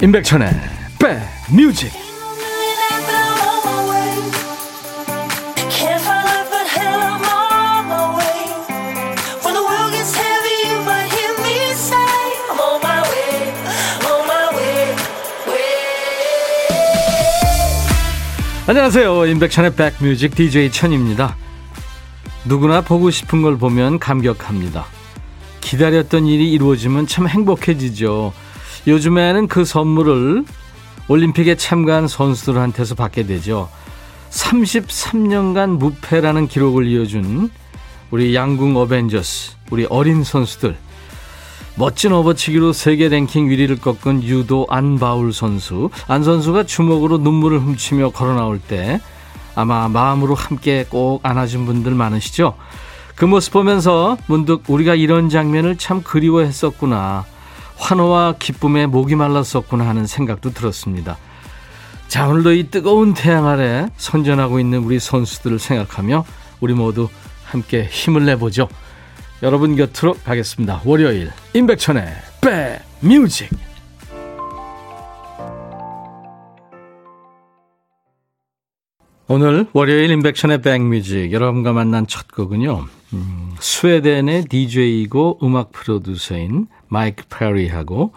임백천의 백뮤직. 안녕하세요. 임백천의 백뮤직 DJ 천입니다. 누구나 보고 싶은 걸 보면 감격합니다. 기다렸던 일이 이루어지면 참 행복해지죠 요즘에는 그 선물을 올림픽에 참가한 선수들한테서 받게 되죠. 33년간 무패라는 기록을 이어준 우리 양궁 어벤져스, 우리 어린 선수들. 멋진 업어치기로 세계 랭킹 1위를 꺾은 유도 안바울 선수. 안 선수가 주먹으로 눈물을 훔치며 걸어 나올 때 아마 마음으로 함께 꼭 안아준 분들 많으시죠? 그 모습 보면서 문득 우리가 이런 장면을 참 그리워했었구나. 환호와 기쁨에 목이 말랐었구나 하는 생각도 들었습니다. 자, 오늘도 이 뜨거운 태양 아래 선전하고 있는 우리 선수들을 생각하며 우리 모두 함께 힘을 내보죠. 여러분 곁으로 가겠습니다. 월요일 임백천의 백뮤직 오늘 월요일 임백천의 백뮤직 여러분과 만난 첫 곡은요. 음, 스웨덴의 DJ이고 음악 프로듀서인 마이크 페리하고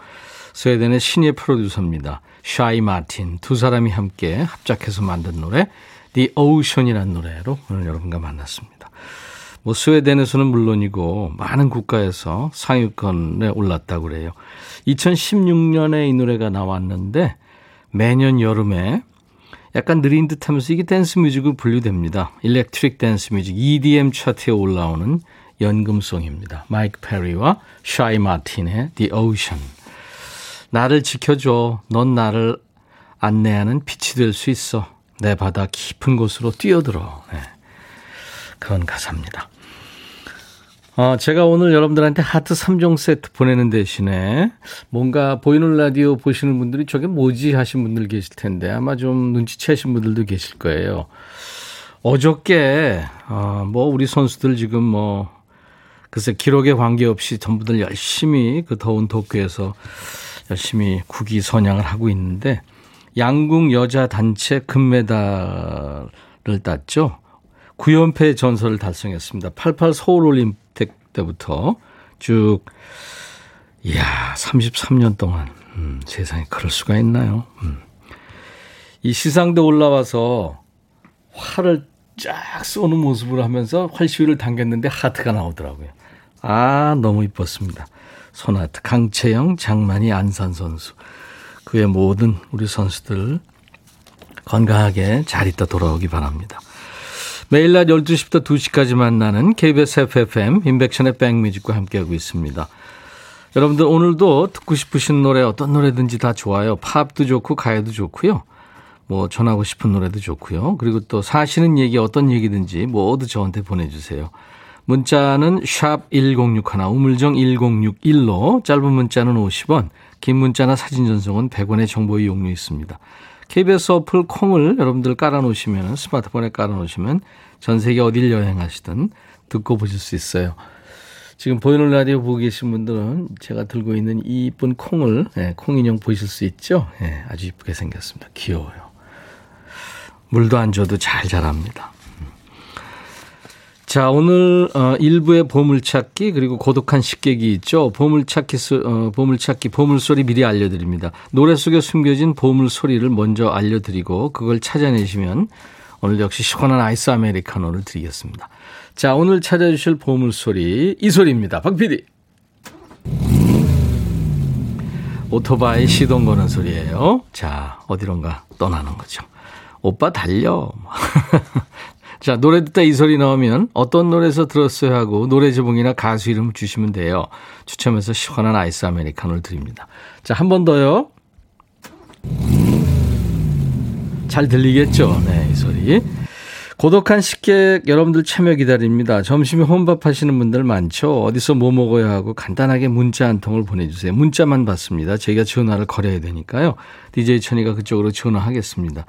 스웨덴의 신예 프로듀서입니다. 샤이 마틴 두 사람이 함께 합작해서 만든 노래 The Ocean이라는 노래로 오늘 여러분과 만났습니다. 뭐 스웨덴에서는 물론이고 많은 국가에서 상위권에 올랐다고 그래요. 2016년에 이 노래가 나왔는데 매년 여름에 약간 느린 듯 하면서 이게 댄스 뮤직으로 분류됩니다. electric dance music EDM 차트에 올라오는 연금송입니다. 마이크 페리와 샤이 마틴의 The Ocean. 나를 지켜줘. 넌 나를 안내하는 빛이 될 수 있어. 내 바다 깊은 곳으로 뛰어들어. 네. 그런 가사입니다. 어, 제가 오늘 여러분들한테 하트 3종 세트 보내는 대신에 뭔가 보이는 라디오 보시는 분들이 저게 뭐지 하신 분들 계실 텐데 아마 좀 눈치채신 분들도 계실 거예요. 어저께, 어, 뭐 우리 선수들 지금 뭐 글쎄 기록에 관계없이 전부들 열심히 그 더운 도쿄에서 열심히 국위 선양을 하고 있는데 양궁 여자 단체 금메달을 땄죠. 9연패 전설을 달성했습니다. 88 서울 올림픽 때부터 쭉, 이야, 33년 동안, 음, 세상에 그럴 수가 있나요? 음. 이 시상대 올라와서 활을 쫙 쏘는 모습을 하면서 활시위를 당겼는데 하트가 나오더라고요. 아, 너무 이뻤습니다. 손하트, 강채영, 장만희, 안산 선수. 그의 모든 우리 선수들 건강하게 잘 있다 돌아오기 바랍니다. 매일 낮 12시부터 2시까지 만나는 KBS FFM 인백션의 백뮤직과 함께하고 있습니다. 여러분들 오늘도 듣고 싶으신 노래 어떤 노래든지 다 좋아요. 팝도 좋고 가요도 좋고요. 뭐 전하고 싶은 노래도 좋고요. 그리고 또 사시는 얘기 어떤 얘기든지 모두 저한테 보내주세요. 문자는 샵 1061, 우물정 1061로 짧은 문자는 50원, 긴 문자나 사진 전송은 100원의 정보 이용료 있습니다. KBS 어플 콩을 여러분들 깔아놓으시면 스마트폰에 깔아놓으시면 전 세계 어딜 여행하시든 듣고 보실 수 있어요. 지금 보이는 라디오 보고 계신 분들은 제가 들고 있는 이 이쁜 콩을 네, 콩 인형 보실 수 있죠? 네, 아주 이쁘게 생겼습니다. 귀여워요. 물도 안 줘도 잘 자랍니다. 자, 오늘 어 1부의 보물찾기 그리고 고독한 식객이 있죠. 보물찾기 어 보물찾기 보물소리 미리 알려 드립니다. 노래 속에 숨겨진 보물소리를 먼저 알려 드리고 그걸 찾아내시면 오늘 역시 시원한 아이스 아메리카노를 드리겠습니다. 자, 오늘 찾아 주실 보물소리 이 소리입니다. 박 PD. 오토바이 시동 거는 소리예요. 자, 어디론가 떠나는 거죠. 오빠 달려. 자, 노래 듣다 이 소리 나오면 어떤 노래에서 들었어요 하고 노래 제목이나 가수 이름 주시면 돼요. 추첨해서 시원한 아이스 아메리카노를 드립니다. 자, 한 번 더요. 잘 들리겠죠? 네, 이 소리. 고독한 식객 여러분들 참여 기다립니다. 점심에 혼밥 하시는 분들 많죠? 어디서 뭐 먹어야 하고 간단하게 문자 한 통을 보내주세요. 문자만 받습니다. 저희가 전화를 걸어야 되니까요. DJ 천이가 그쪽으로 전화하겠습니다.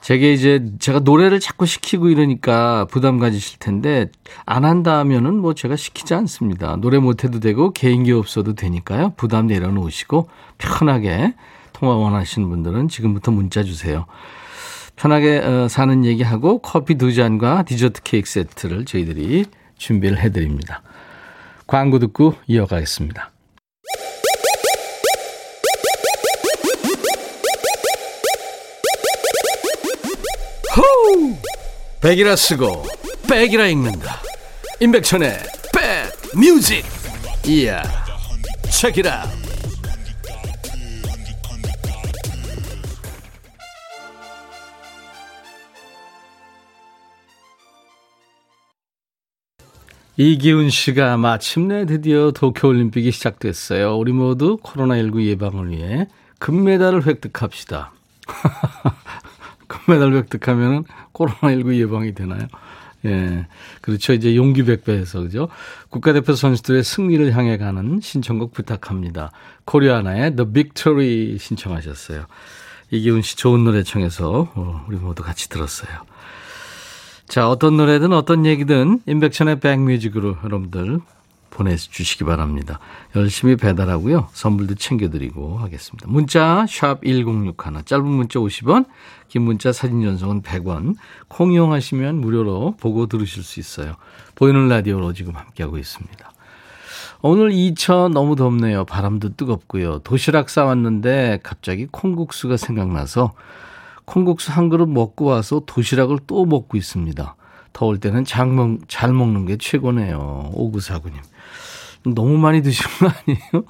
제게 이제 제가 노래를 자꾸 시키고 이러니까 부담 가지실 텐데 안 한다 하면은 뭐 제가 시키지 않습니다. 노래 못 해도 되고 개인기 없어도 되니까요. 부담 내려놓으시고 편하게 통화 원하시는 분들은 지금부터 문자 주세요. 편하게 어, 사는 얘기하고 커피 두 잔과 디저트 케이크 세트를 저희들이 준비를 해드립니다. 광고 듣고 이어가겠습니다. 호우! 백이라 쓰고 백이라 읽는다. 임백천의 백 뮤직. 이야. 책이라. 이기훈 씨가 마침내 드디어 도쿄올림픽이 시작됐어요. 우리 모두 코로나19 예방을 위해 금메달을 획득합시다. 금메달 획득하면 코로나19 예방이 되나요? 예. 그렇죠. 이제 용기 백배해서, 그죠? 국가대표 선수들의 승리를 향해 가는 신청곡 부탁합니다. 코리아나의 The Victory 신청하셨어요. 이기훈 씨 좋은 노래 청해서 어, 우리 모두 같이 들었어요. 자, 어떤 노래든 어떤 얘기든 인백천의 백뮤직으로 여러분들 보내주시기 바랍니다. 열심히 배달하고요. 선물도 챙겨드리고 하겠습니다. 문자 1061, 짧은 문자 50원, 긴 문자 사진 전송은 100원. 콩 이용하시면 무료로 보고 들으실 수 있어요. 보이는 라디오로 지금 함께하고 있습니다. 오늘 이천 너무 덥네요. 바람도 뜨겁고요. 도시락 싸왔는데 갑자기 콩국수가 생각나서 콩국수 한 그릇 먹고 와서 도시락을 또 먹고 있습니다. 더울 때는 잘, 먹, 잘 먹는 게 최고네요. 오구사구님. 너무 많이 드신 거 아니에요?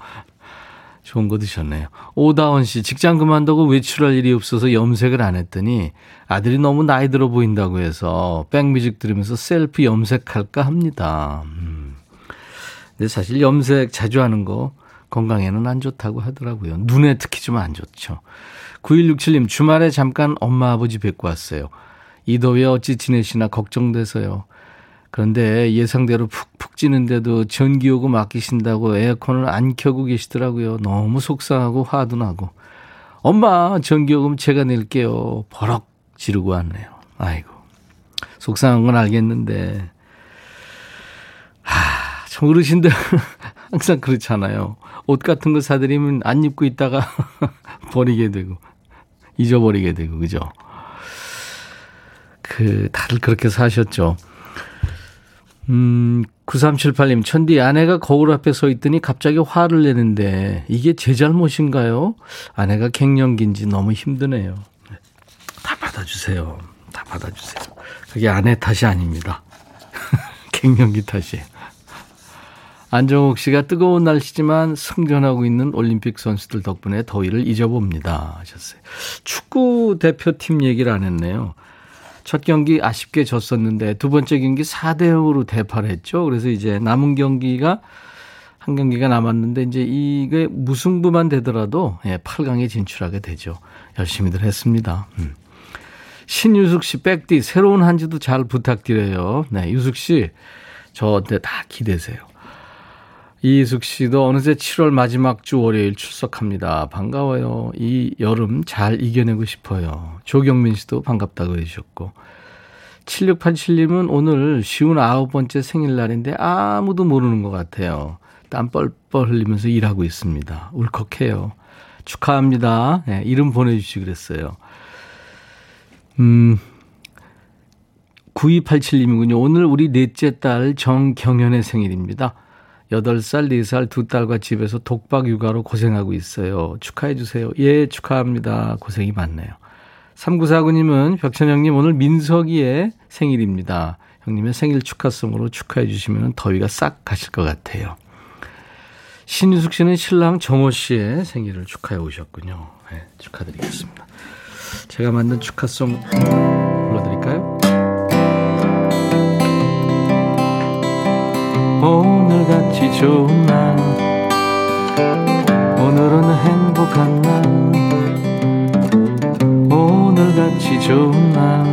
좋은 거 드셨네요. 오다원 씨, 직장 그만두고 외출할 일이 없어서 염색을 안 했더니 아들이 너무 나이 들어 보인다고 해서 백뮤직 들으면서 셀프 염색할까 합니다. 음. 근데 사실 염색 자주 하는 거 건강에는 안 좋다고 하더라고요. 눈에 특히 좀 안 좋죠. 9167님, 주말에 잠깐 엄마 아버지 뵙고 왔어요. 이 더위에 어찌 지내시나 걱정돼서요. 그런데 예상대로 푹푹 찌는데도 전기요금 아끼신다고 에어컨을 안 켜고 계시더라고요. 너무 속상하고 화도 나고. 엄마, 전기요금 제가 낼게요. 버럭 지르고 왔네요. 아이고. 속상한 건 알겠는데. 하, 참 어르신들 항상 그렇잖아요. 옷 같은 거 사드리면 안 입고 있다가 버리게 되고. 잊어버리게 되고, 그죠? 그, 다들 그렇게 사셨죠. 음, 9378님, 천디 아내가 거울 앞에 서 있더니 갑자기 화를 내는데 이게 제 잘못인가요? 아내가 갱년기인지 너무 힘드네요. 다 받아주세요. 다 받아주세요. 그게 아내 탓이 아닙니다. 갱년기 탓이에요. 안정옥 씨가 뜨거운 날씨지만 승전하고 있는 올림픽 선수들 덕분에 더위를 잊어봅니다. 하셨어요. 축구 대표팀 얘기를 안 했네요. 첫 경기 아쉽게 졌었는데 두 번째 경기 4대 0으로 대파를 했죠. 그래서 이제 남은 경기가 한 경기가 남았는데 이제 이게 무승부만 되더라도 예, 8강에 진출하게 되죠. 열심히들 했습니다. 음. 신유숙 씨 백디 새로운 한 주도 잘 부탁드려요. 네, 유숙 씨 저한테 다 기대세요. 이숙 씨도 어느새 7월 마지막 주 월요일 출석합니다. 반가워요. 이 여름 잘 이겨내고 싶어요. 조경민 씨도 반갑다고 해주셨고. 7687님은 오늘 쉬운 아홉 번째 생일날인데 아무도 모르는 것 같아요. 땀 뻘뻘 흘리면서 일하고 있습니다. 울컥해요. 축하합니다. 네, 이름 보내주시 그랬어요. 음, 9287님이군요. 오늘 우리 넷째 딸 정경연의 생일입니다. 8살, 4살 두 딸과 집에서 독박 육아로 고생하고 있어요. 축하해 주세요. 예, 축하합니다. 고생이 많네요. 3949님은 벽천형님 오늘 민석이의 생일입니다. 형님의 생일 축하송으로 축하해 주시면 더위가 싹 가실 것 같아요. 신유숙 씨는 신랑 정호 씨의 생일을 축하해 오셨군요. 네, 축하드리겠습니다. 제가 만든 축하송 불러드릴까요? 오늘같이 좋은 날. 오늘은 행복한 날. 오늘같이 좋은 날.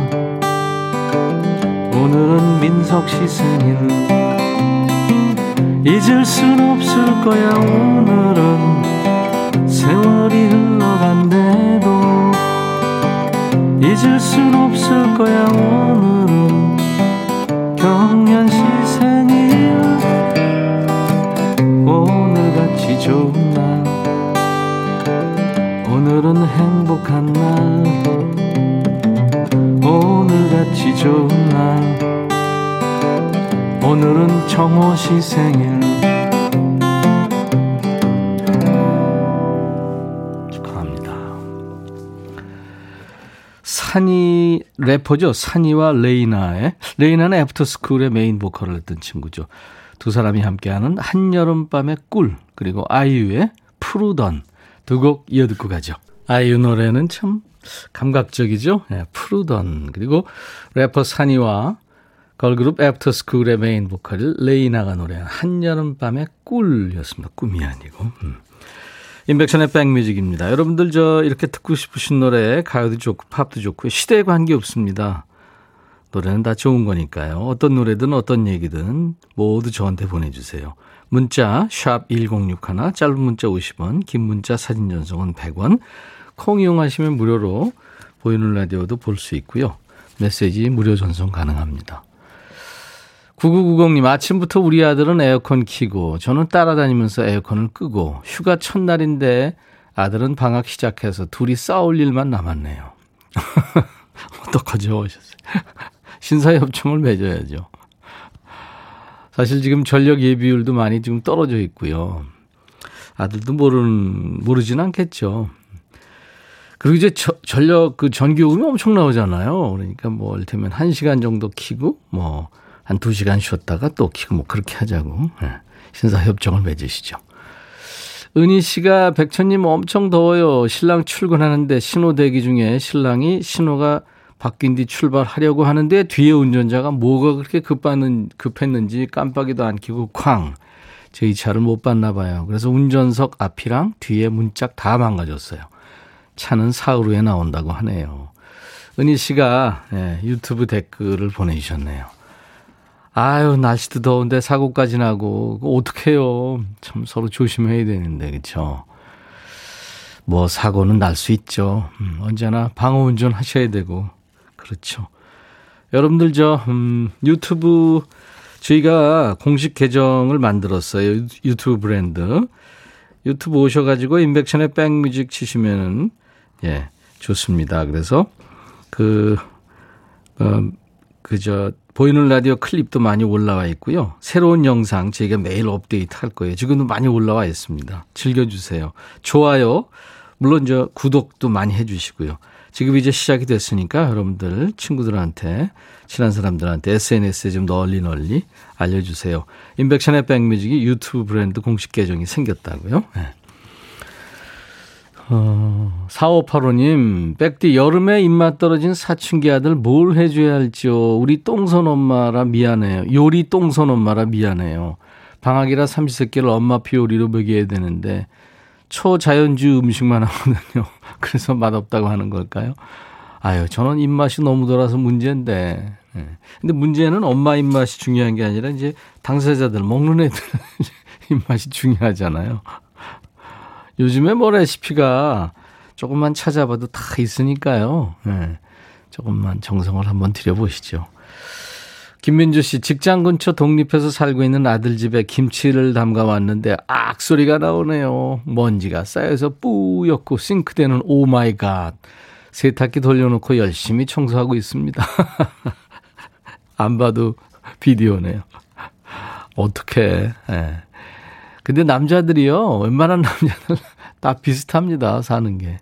오늘은 민석 씨 생일. 잊을 순 없을 거야 오늘은. 세월이 흘러간대도 잊을 순 없을 거야 오늘 이런 행복한 날. 오늘같이 좋은 날. 오늘은 정호시 생일. 축하합니다. 산이 래퍼죠? 산이와 레이나의 레이나는 애프터스쿨의 메인 보컬을 했던 친구죠. 두 사람이 함께하는 한여름밤의 꿀 그리고 아이유의 푸르던 두 곡 이어듣고 가죠. 아이유 노래는 참 감각적이죠. 네, 푸르던 그리고 래퍼 산이와 걸그룹 애프터스쿨의 메인 보컬 레이나가 노래한 한여름밤의 꿀이었습니다. 꿈이 아니고. 음. 인백션의 백뮤직입니다. 여러분들 저 이렇게 듣고 싶으신 노래 가요도 좋고 팝도 좋고 시대에 관계없습니다. 노래는 다 좋은 거니까요. 어떤 노래든 어떤 얘기든 모두 저한테 보내주세요. 문자 1061, 짧은 문자 50원, 긴 문자 사진 전송은 100원, 콩 이용하시면 무료로 보이는 라디오도 볼 수 있고요. 메시지 무료 전송 가능합니다. 9990님, 아침부터 우리 아들은 에어컨 키고, 저는 따라다니면서 에어컨을 끄고, 휴가 첫날인데 아들은 방학 시작해서 둘이 싸울 일만 남았네요. 어떡하죠? 하셨어요. 신사협정을 맺어야죠. 사실 지금 전력 예비율도 많이 지금 떨어져 있고요. 아들도 모르는, 모르진 않겠죠. 그리고 이제 저, 전력 그 전기요금이 엄청 나오잖아요. 그러니까 뭐, 이를테면 1시간 정도 키고, 뭐, 한 2시간 쉬었다가 또 키고 뭐 그렇게 하자고. 네. 신사 협정을 맺으시죠. 은희 씨가 백천님 엄청 더워요. 신랑 출근하는데 신호 대기 중에 신랑이 신호가 바뀐 뒤 출발하려고 하는데 뒤에 운전자가 뭐가 그렇게 급하는, 급했는지 깜빡이도 안 켜고 쾅. 저희 차를 못 봤나 봐요. 그래서 운전석 앞이랑 뒤에 문짝 다 망가졌어요. 차는 사흘 후에 나온다고 하네요. 은희 씨가 예, 유튜브 댓글을 보내주셨네요. 아유 날씨도 더운데 사고까지 나고 어떡해요. 참 서로 조심해야 되는데 그렇죠. 뭐 사고는 날 수 있죠. 음, 언제나 방어 운전 하셔야 되고 그렇죠. 여러분들 저 음, 유튜브 저희가 공식 계정을 만들었어요. 유튜브 브랜드. 유튜브 오셔가지고 인백션의 백뮤직 치시면은 예 좋습니다. 그래서 그 어, 그저 보이는 라디오 클립도 많이 올라와 있고요. 새로운 영상 저희가 매일 업데이트 할 거예요. 지금도 많이 올라와 있습니다. 즐겨주세요. 좋아요. 물론 저 구독도 많이 해주시고요. 지금 이제 시작이 됐으니까 여러분들 친구들한테 친한 사람들한테 SNS에 좀 널리 널리 알려주세요. 인백션의 백뮤직이 유튜브 브랜드 공식 계정이 생겼다고요. 네. 어, 4585님, 백디 여름에 입맛 떨어진 사춘기 아들 뭘 해줘야 할지요. 우리 똥손 엄마라 미안해요. 요리 똥손 엄마라 미안해요. 방학이라 삼시세끼를 엄마표 요리로 먹여야 되는데 초자연주 음식만 하거든요. 그래서 맛없다고 하는 걸까요? 아유, 저는 입맛이 너무 돌아서 문제인데. 네. 근데 문제는 엄마 입맛이 중요한 게 아니라 이제 당사자들 먹는 애들 입맛이 중요하잖아요. 요즘에 뭐 레시피가 조금만 찾아봐도 다 있으니까요. 네. 조금만 정성을 한번 들여보시죠. 김민주 씨, 직장 근처 독립해서 살고 있는 아들 집에 김치를 담가 왔는데 악 소리가 나오네요. 먼지가 쌓여서 뿌옇고 싱크대는 oh my god. 세탁기 돌려놓고 열심히 청소하고 있습니다. 안 봐도 비디오네요. 어떻게? 예. 근데 남자들이요, 웬만한 남자들 다 비슷합니다, 사는 게.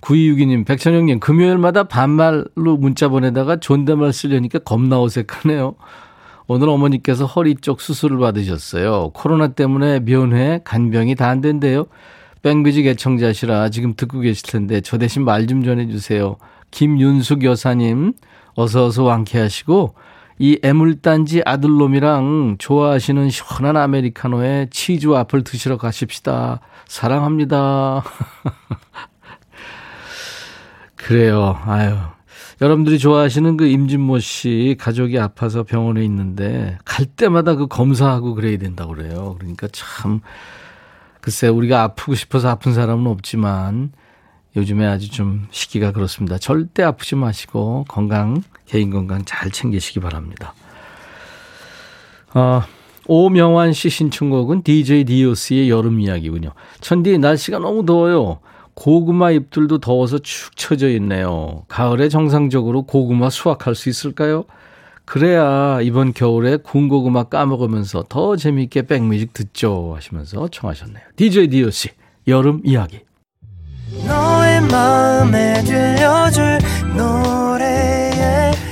9262님, 백천영님, 금요일마다 반말로 문자 보내다가 존댓말 쓰려니까 겁나 어색하네요. 오늘 어머니께서 허리 쪽 수술을 받으셨어요. 코로나 때문에 면회, 간병이 다 안 된대요. 뺑비지 개청자시라 지금 듣고 계실 텐데 저 대신 말 좀 전해주세요. 김윤숙 여사님, 어서어서 완쾌하시고, 이 애물단지 아들놈이랑 좋아하시는 시원한 아메리카노에 치즈 와플 드시러 가십시다. 사랑합니다. 그래요. 아유. 여러분들이 좋아하시는 그 임진모 씨 가족이 아파서 병원에 있는데 갈 때마다 그 검사하고 그래야 된다고 그래요. 그러니까 참 글쎄 우리가 아프고 싶어서 아픈 사람은 없지만 요즘에 아주 좀 시기가 그렇습니다. 절대 아프지 마시고 건강, 개인 건강 잘 챙기시기 바랍니다. 어, 오명환 씨 신청곡은 DJ DOC의 여름 이야기군요. 천디 날씨가 너무 더워요. 고구마 잎들도 더워서 축 처져 있네요. 가을에 정상적으로 고구마 수확할 수 있을까요? 그래야 이번 겨울에 군고구마 까먹으면서 더 재미있게 백뮤직 듣죠 하시면서 청하셨네요. DJ DOC 여름 이야기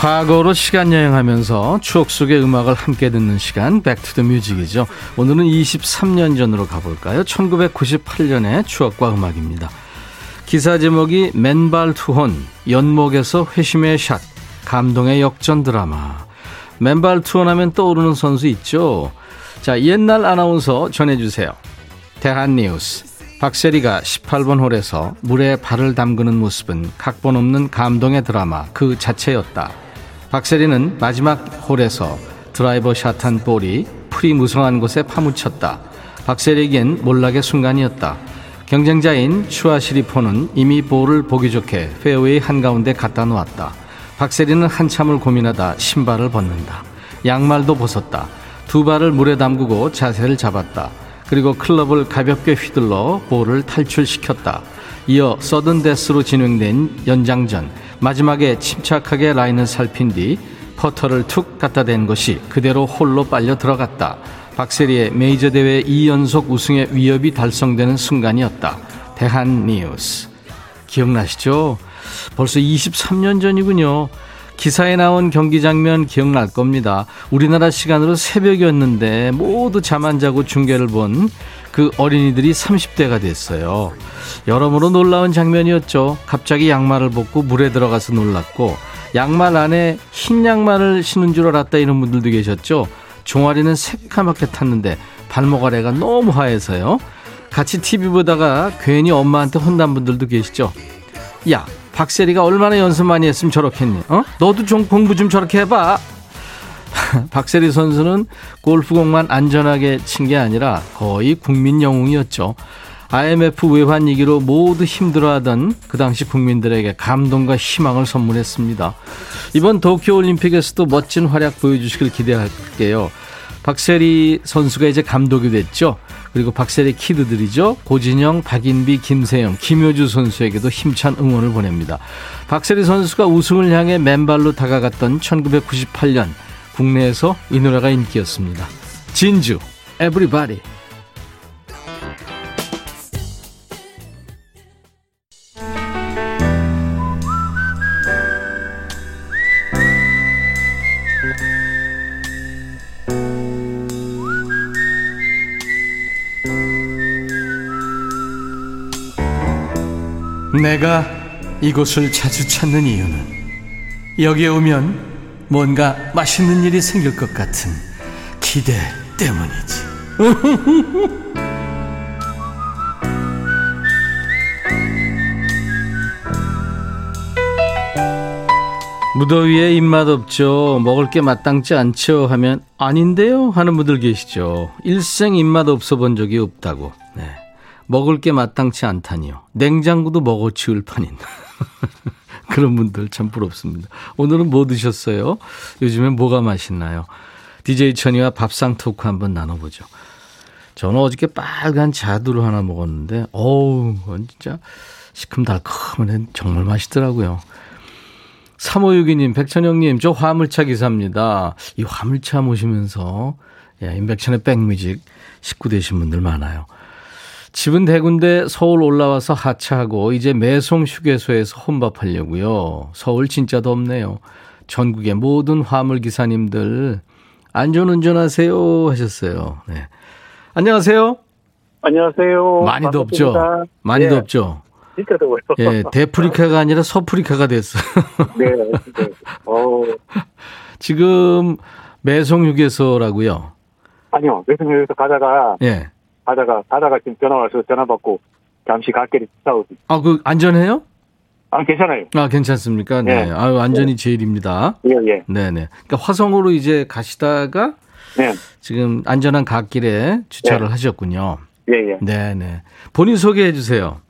과거로 시간 여행하면서 추억 속의 음악을 함께 듣는 시간 back to the music이죠. 오늘은 23년 전으로 가볼까요? 1998년의 추억과 음악입니다. 기사 제목이 맨발 투혼, 연목에서 회심의 샷, 감동의 역전 드라마. 맨발 투혼하면 떠오르는 선수 있죠? 자, 옛날 아나운서 전해주세요. 대한뉴스. 박세리가 18번 홀에서 물에 발을 담그는 모습은 각본 없는 감동의 드라마 그 자체였다. 박세리는 마지막 홀에서 드라이버 샷한 볼이 풀이 무성한 곳에 파묻혔다. 박세리에겐 몰락의 순간이었다. 경쟁자인 추아시리폰은 이미 볼을 보기 좋게 페어웨이 한가운데 갖다 놓았다. 박세리는 한참을 고민하다 신발을 벗는다. 양말도 벗었다. 두 발을 물에 담그고 자세를 잡았다. 그리고 클럽을 가볍게 휘둘러 볼을 탈출시켰다. 이어 서든데스로 진행된 연장전 마지막에 침착하게 라인을 살핀 뒤 퍼터를 툭 갖다 댄 것이 그대로 홀로 빨려 들어갔다. 박세리의 메이저 대회 2연속 우승의 위협이 달성되는 순간이었다. 대한 뉴스. 기억나시죠? 벌써 23년 전이군요. 기사에 나온 경기 장면 기억날 겁니다. 우리나라 시간으로 새벽이었는데 모두 잠 안 자고 중계를 본 그 어린이들이 30대가 됐어요. 여러모로 놀라운 장면이었죠. 갑자기 양말을 벗고 물에 들어가서 놀랐고 양말 안에 흰 양말을 신은 줄 알았다 이런 분들도 계셨죠. 종아리는 새까맣게 탔는데 발목 아래가 너무 하얘서요. 같이 TV 보다가 괜히 엄마한테 혼난 분들도 계시죠. 야, 박세리가 얼마나 연습 많이 했으면 저렇겠니? 어? 너도 좀 공부 좀 저렇게 해봐. 박세리 선수는 골프공만 안전하게 친 게 아니라 거의 국민 영웅이었죠. IMF 외환 위기로 모두 힘들어하던 그 당시 국민들에게 감동과 희망을 선물했습니다. 이번 도쿄 올림픽에서도 멋진 활약 보여주시길 기대할게요. 박세리 선수가 이제 감독이 됐죠. 그리고 박세리 키드들이죠. 고진영, 박인비, 김세영, 김효주 선수에게도 힘찬 응원을 보냅니다. 박세리 선수가 우승을 향해 맨발로 다가갔던 1998년 국내에서 이 노래가 인기였습니다. 진주, Everybody. 내가 이곳을 자주 찾는 이유는 여기에 오면 뭔가 맛있는 일이 생길 것 같은 기대 때문이지. 무더위에 입맛 없죠. 먹을 게 마땅치 않죠. 하면 아닌데요. 하는 분들 계시죠. 일생 입맛 없어 본 적이 없다고. 네. 먹을 게 마땅치 않다니요. 냉장고도 먹어 치울 판인. 그런 분들 참 부럽습니다. 오늘은 뭐 드셨어요? 요즘엔 뭐가 맛있나요? DJ 천이와 밥상 토크 한번 나눠보죠. 저는 어저께 빨간 자두를 하나 먹었는데, 어우, 진짜 시큼달콤한 정말 맛있더라고요. 3562님, 백천영님, 저 화물차 기사입니다. 이 화물차 모시면서, 예, 인백천의 백뮤직 식구 되신 분들 많아요. 집은 대군데 서울 올라와서 하차하고 이제 매송 휴게소에서 혼밥하려고요. 서울 진짜 덥네요. 전국의 모든 화물 기사님들 안전운전하세요 하셨어요. 네. 안녕하세요. 안녕하세요. 많이 덥죠? 많이 예, 덥죠? 진짜 더워요. 예, 대프리카가 아니라 서프리카가 됐어요. 네, 네. 어 지금 매송 휴게소라고요. 아니요. 외승에서 가다가, 예. 가다가, 가다가 지금 전화 와서 전화 받고, 잠시 갓길이 싸우고. 아, 그 안전해요? 아, 괜찮아요. 아, 괜찮습니까? 네. 예. 아유, 안전이 제일입니다. 예, 예. 네네. 그러니까 화성으로 이제 가시다가 네. 지금 안전한 갓길에 주차를 네. 하셨군요. 예, 예. 네네. 본인 소개해 주세요.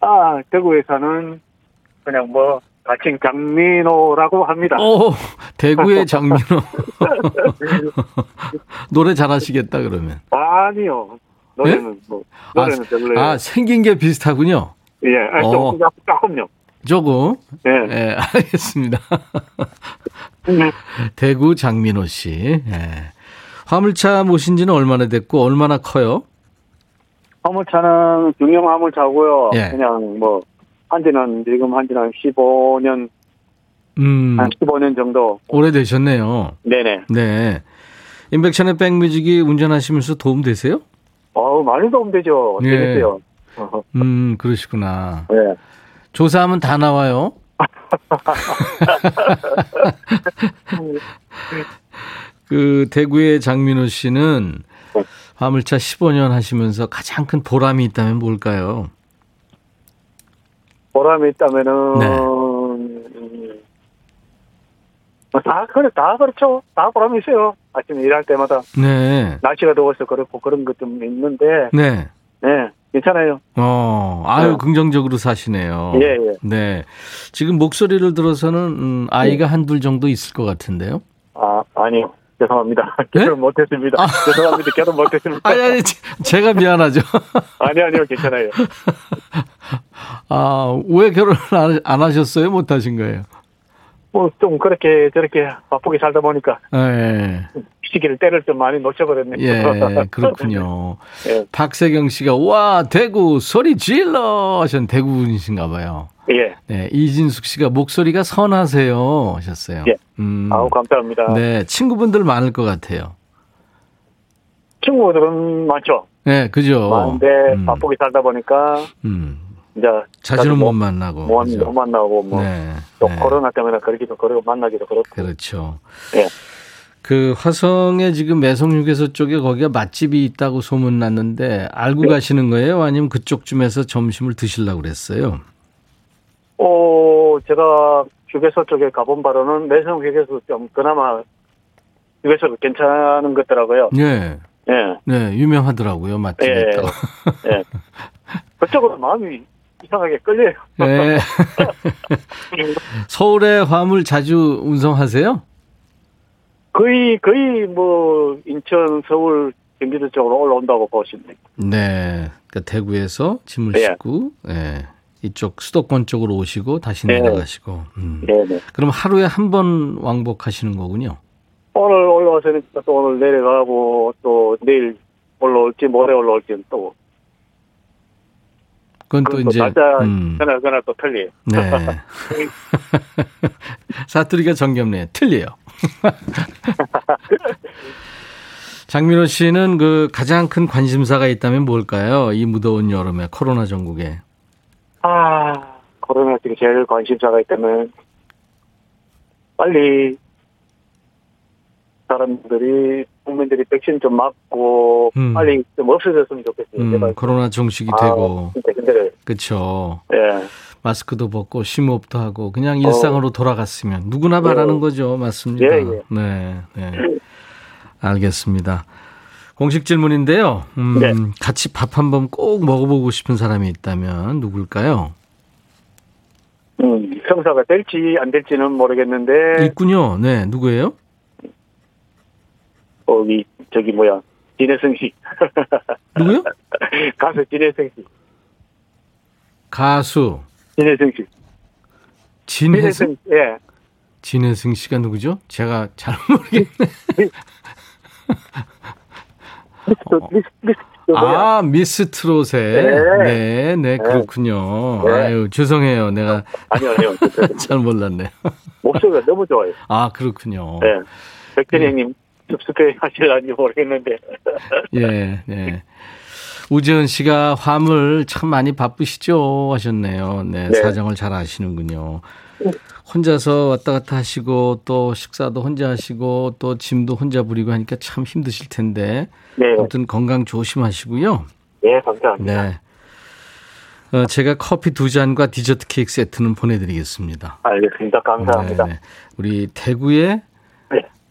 아, 대구에 사는, 그냥 뭐, 가칭 장민호라고 합니다. 오, 대구의 장민호. 노래 잘하시겠다, 그러면. 아니요. 노래는 뭐, 노래는 별로예요. 아, 생긴 게 비슷하군요. 예, 아, 어. 조금, 조금요. 조금. 예. 예, 알겠습니다. 네. 대구 장민호 씨. 예. 화물차 모신 지는 얼마나 됐고, 얼마나 커요? 화물차는 중형 화물차고요. 예. 그냥 뭐, 한지는, 지금 한지는 한 15년, 음, 한 15년 정도. 오래되셨네요. 네네. 네. 인백션의 백뮤직이 운전하시면서 도움 되세요? 어우, 많이 도움 되죠. 예. 재밌어요. 어허. 음, 그러시구나. 예. 조사하면 다 나와요. 그 대구의 장민호 씨는 화물차 15년 하시면서 가장 큰 보람이 있다면 뭘까요? 보람이 있다면은, 네. 음, 뭐 다, 그래, 다 그렇죠. 다 보람이 있어요. 아침에 일할 때마다. 네. 날씨가 더워서 그렇고 그런 것 좀 있는데, 네. 네, 괜찮아요. 어, 아유, 네. 긍정적으로 사시네요. 예, 예. 네. 지금 목소리를 들어서는, 음, 아이가 한둘 정도 있을 것 같은데요? 아, 아니요. 죄송합니다. 네? 결혼 못했습니다. 아. 죄송합니다. 결혼 못했습니다. 아니, 아니, 제- 제가 미안하죠. 아니, 아니요. 괜찮아요. 아, 왜 결혼을 안, 안 하셨어요? 못 하신 거예요? 뭐, 좀 그렇게 저렇게 바쁘게 살다 보니까 예. 시기를 때를 좀 많이 놓쳐버렸네요. 예, 그렇군요. 예. 박세경 씨가 와 대구 소리 질러 하셨는 대구 분이신가 봐요. 예. 네, 이진숙 씨가 목소리가 선하세요 하셨어요. 예. 음, 아우, 감사합니다. 네, 친구분들 많을 것 같아요. 친구들은 많죠. 네, 그죠. 많은데 음, 바쁘게 살다 보니까 음, 이제 자주는 뭐- 못 만나고. 못, 그죠? 못 만나고 뭐 네, 또 네, 코로나 때문에 그러기도 그러고 만나기도 그렇고 그렇죠. 예. 그 화성에 지금 매성휴게소 쪽에 거기가 맛집이 있다고 소문 났는데 알고 네. 가시는 거예요? 아니면 그쪽쯤에서 점심을 드시려고 그랬어요? 어 제가 휴게소 쪽에 가본 바로는 매성 휴게소 좀 그나마 휴게소가 괜찮은 것 같더라고요. 네. 예. 네, 유명하더라고요. 맛집이 예. 있다고. 예. 그쪽으로 마음이 이상하게 끌려요. 네. 서울에 화물 자주 운송하세요? 거의 거의 뭐 인천, 서울, 경기도 쪽으로 올라온다고 보시면 돼요. 네. 그러니까 대구에서 짐을 예. 싣고, 예. 이쪽 수도권 쪽으로 오시고 다시 네. 내려가시고. 음. 네네. 그럼 하루에 한 번 왕복하시는 거군요. 오늘 올라와서니까 또 오늘 내려가고 또 내일 올라올지 모레 올라올지는 또 그건 또 또 이제 날짜 음. 그날 또 틀려요. 네. 사투리가 정겹네요. 틀려요. 장민호 씨는 그 가장 큰 관심사가 있다면 뭘까요? 이 무더운 여름에 코로나 전국에. 아 코로나 지금 제일 관심사가 있다면 빨리 사람들이 국민들이 백신 좀 맞고 음. 빨리 좀 없어졌으면 좋겠어요. 음. 코로나 종식이 아, 되고 진짜 힘들어요. 그렇죠. 예. 마스크도 벗고 심호흡도 하고 그냥 일상으로 돌아갔으면 누구나 바라는 예. 거죠. 맞습니다. 예, 예. 네, 네. 알겠습니다. 공식 질문인데요. 음, 네. 같이 밥 한번 꼭 먹어보고 싶은 사람이 있다면 누굴까요? 음, 성사가 될지 안 될지는 모르겠는데 있군요. 네, 누구예요? 거기 저기 뭐야 진혜성 씨 누구요? 가수 진혜성 씨 가수 진혜성 씨 진혜승. 진혜성 예 진혜승 씨가 누구죠? 제가 잘 모르겠네. 미스, 아, 미스 트롯에. 네. 네, 네, 그렇군요. 네. 아유, 죄송해요. 내가 아니요, 아니요. 잘 몰랐네요. 목소리가 너무 좋아요. 아, 그렇군요. 네. 백천이 형님, 하실런지 모르겠는데. 예, 네. 우재은 씨가 화물 참 많이 바쁘시죠? 하셨네요. 네, 네. 사정을 잘 아시는군요. 혼자서 왔다 갔다 하시고 또 식사도 혼자 하시고 또 짐도 혼자 부리고 하니까 참 힘드실 텐데 네. 아무튼 건강 조심하시고요. 예, 감사합니다. 네. 어, 제가 커피 두 잔과 디저트 케이크 세트는 보내드리겠습니다. 알겠습니다. 감사합니다. 네, 네. 우리 대구의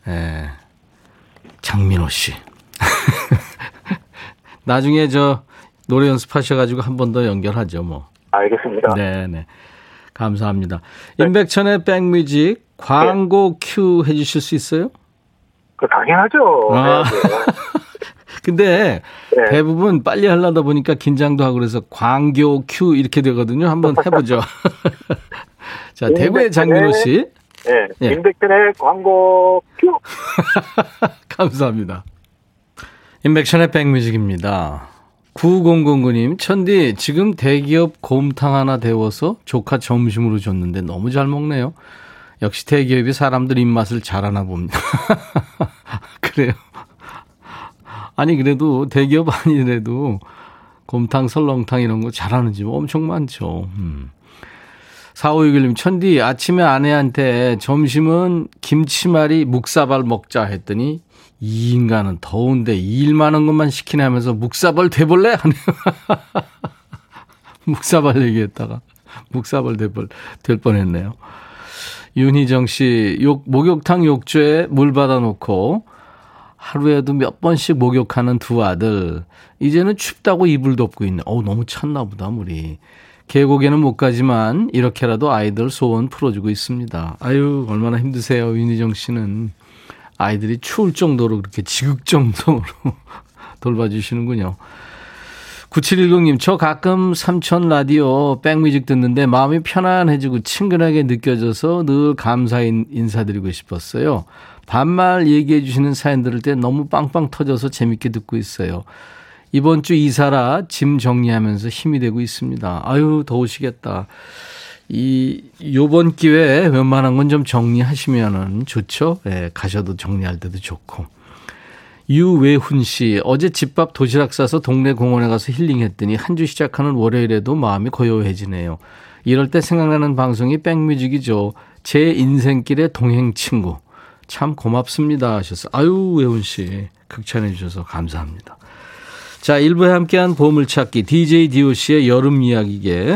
네. 예, 장민호 씨. 나중에 저 노래 연습하셔가지고 한 번 더 연결하죠, 뭐. 알겠습니다. 네, 네. 감사합니다. 임백천의 백뮤직 광고 큐 해주실 수 있어요? 그 당연하죠. 아. 네, 근데 네. 대부분 빨리 하려다 보니까 긴장도 하고 그래서 광교 큐 이렇게 되거든요. 한번 해보죠. 자, 대구의 장민호 씨. 네. 예. 임백천의 광고 큐. 감사합니다. 인백션의 백뮤직입니다. 9009님, 천디, 지금 대기업 곰탕 하나 데워서 조카 점심으로 줬는데 너무 잘 먹네요. 역시 대기업이 사람들 입맛을 잘 아나 봅니다. 그래요. 아니, 그래도 대기업 아니래도 곰탕, 설렁탕 이런 거 잘하는 집 엄청 많죠. 음. 4561님, 천디, 아침에 아내한테 점심은 김치말이 묵사발 먹자 했더니 이 인간은 더운데 일 많은 것만 시키네 하면서 묵사발 돼볼래? 하네요. 묵사발 얘기했다가 묵사발 돼볼, 될 뻔했네요. 윤희정 씨, 욕, 목욕탕 욕조에 물 받아놓고 하루에도 몇 번씩 목욕하는 두 아들. 이제는 춥다고 이불 덮고 있네. 어우, 너무 찼나 보다, 물이. 계곡에는 못 가지만 이렇게라도 아이들 소원 풀어주고 있습니다. 아유, 얼마나 힘드세요, 윤희정 씨는. 아이들이 추울 정도로 그렇게 지극정성으로 돌봐주시는군요. 9710님, 저 가끔 삼촌 라디오 백뮤직 듣는데 마음이 편안해지고 친근하게 느껴져서 늘 감사 인- 인사드리고 싶었어요. 반말 얘기해 주시는 사연 들을 때 너무 빵빵 터져서 재밌게 듣고 있어요. 이번 주 이사라 짐 정리하면서 힘이 되고 있습니다. 아유, 더우시겠다. 이, 요번 기회에 웬만한 건 좀 정리하시면은 좋죠? 예, 가셔도 정리할 때도 좋고. 유외훈 씨, 어제 집밥 도시락 싸서 동네 공원에 가서 힐링했더니 한 주 시작하는 월요일에도 마음이 고요해지네요. 이럴 때 생각나는 방송이 백뮤직이죠. 제 인생길의 동행 친구. 참 고맙습니다 하셨어요. 아유, 외훈 씨. 극찬해 주셔서 감사합니다. 자, 1부에 함께한 보물찾기 DJ DOC의 여름 이야기계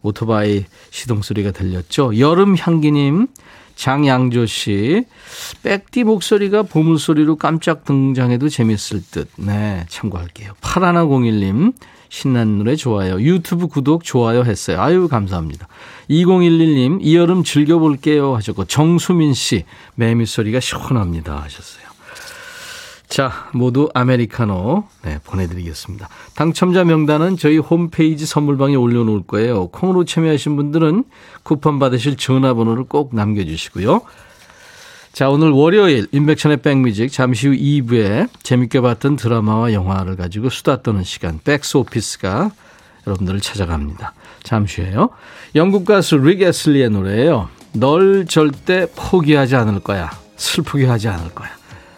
오토바이 시동소리가 들렸죠. 여름 향기님, 장양조 씨, 백디 목소리가 보물소리로 깜짝 등장해도 재밌을 듯. 네, 참고할게요. 파라나공일님, 신난 노래 좋아요. 유튜브 구독 좋아요 했어요. 아유, 감사합니다. 2011님, 이 여름 즐겨볼게요 하셨고, 정수민 씨, 매미 소리가 시원합니다 하셨어요. 자, 모두 아메리카노 네, 보내드리겠습니다. 당첨자 명단은 저희 홈페이지 선물방에 올려놓을 거예요. 콩으로 참여하신 분들은 쿠폰 받으실 전화번호를 꼭 남겨주시고요. 자, 오늘 월요일 인백션의 백뮤직 잠시 후 2부에 재밌게 봤던 드라마와 영화를 가지고 수다 떠는 시간 백스 오피스가 여러분들을 찾아갑니다. 잠시 후에요. 영국 가수 릭 애슬리의 노래예요. 널 절대 포기하지 않을 거야. 슬프게 하지 않을 거야.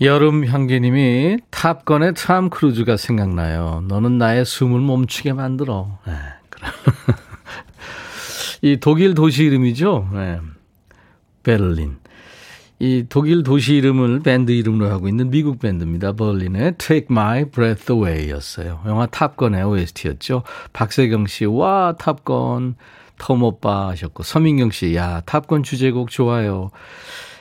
여름 향기님이 탑건의 참 크루즈가 생각나요. 너는 나의 숨을 멈추게 만들어. 네, 이 독일 도시 이름이죠. 네. 베를린. 이 독일 도시 이름을 밴드 이름으로 하고 있는 미국 밴드입니다. 벌린의 Take My Breath Away 였어요. 영화 탑건의 OST였죠. 박세경 씨, 와, 탑건. 톰 오빠 하셨고, 서민경 씨, 야, 탑건 주제곡 좋아요.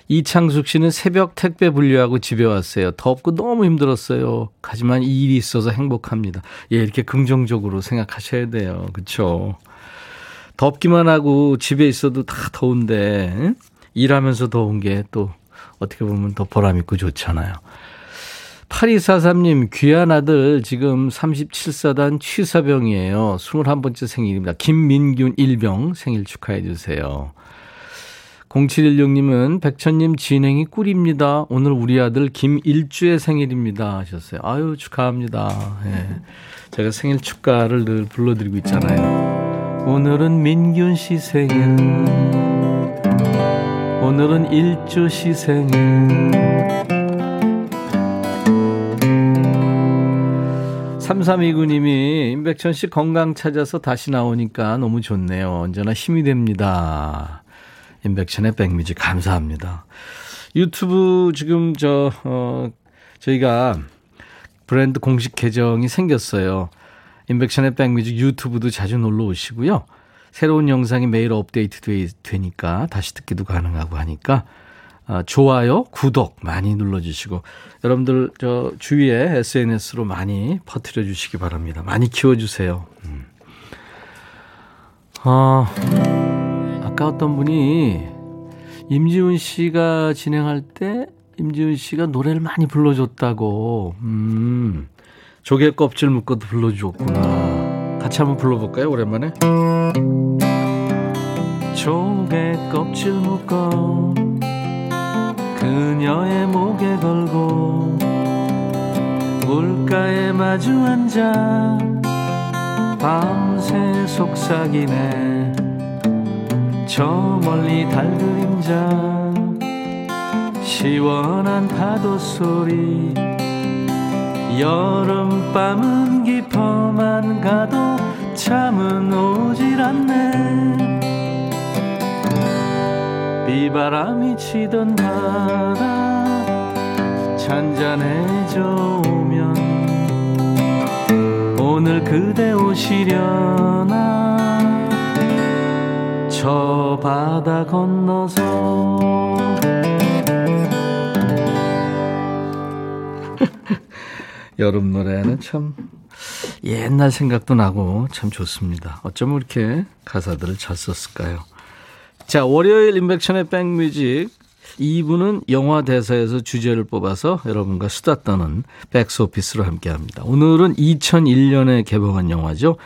이창숙 씨는 새벽 택배 분류하고 집에 왔어요. 덥고 너무 힘들었어요. 하지만 이 일이 있어서 행복합니다. 예, 이렇게 긍정적으로 생각하셔야 돼요. 그렇죠? 덥기만 하고 집에 있어도 다 더운데 일하면서 더운 게 또 어떻게 보면 더 보람 있고 좋잖아요. 8243님, 귀한 아들 지금 37사단 취사병이에요. 21번째 생일입니다. 김민균 일병 생일 축하해 주세요. 0716님은 백천님 진행이 꿀입니다. 오늘 우리 아들 김일주의 생일입니다. 하셨어요. 아유, 축하합니다. 예. 제가 생일 축가를 늘 불러드리고 있잖아요. 오늘은 민균 씨 생일. 오늘은 일주 씨 생일. 삼삼이구님이 임백천 씨 건강 찾아서 다시 나오니까 너무 좋네요. 언제나 힘이 됩니다. 인백션의 백뮤직 감사합니다. 유튜브 지금 저, 어, 저희가 브랜드 공식 계정이 생겼어요. 인백션의 백뮤직 유튜브도 자주 놀러 오시고요. 새로운 영상이 매일 업데이트 되 니까 다시 듣기도 가능하고 하니까 아, 좋아요, 구독 많이 눌러주시고 여러분들 저 주위에 SNS로 많이 퍼뜨려 주시기 바랍니다. 많이 키워주세요. 음. 아. 아까 어떤 분이 임지훈 씨가 진행할 때 임지훈 씨가 노래를 많이 불러줬다고. 음, 조개 껍질 묶어도 불러주었구나. 같이 한번 불러볼까요, 오랜만에? 조개 껍질 묶어 그녀의 목에 걸고 물가에 마주 앉아 밤새 속삭이네 저 멀리 달 그림자 시원한 파도 소리 여름밤은 깊어만 가도 잠은 오질 않네. 비바람이 치던 바다 잔잔해져 오면 오늘 그대 오시려나 저 바다 건너서 여름 노래는 참 옛날 생각도 나고 참 좋습니다. 어쩜 이렇게 가사들을 잘 썼을까요? 자, 월요일 인백션의 백뮤직 2부는 영화 대사에서 주제를 뽑아서 여러분과 수다 떠는 백스오피스로 함께 합니다. 오늘은 2001년에 개봉한 영화죠.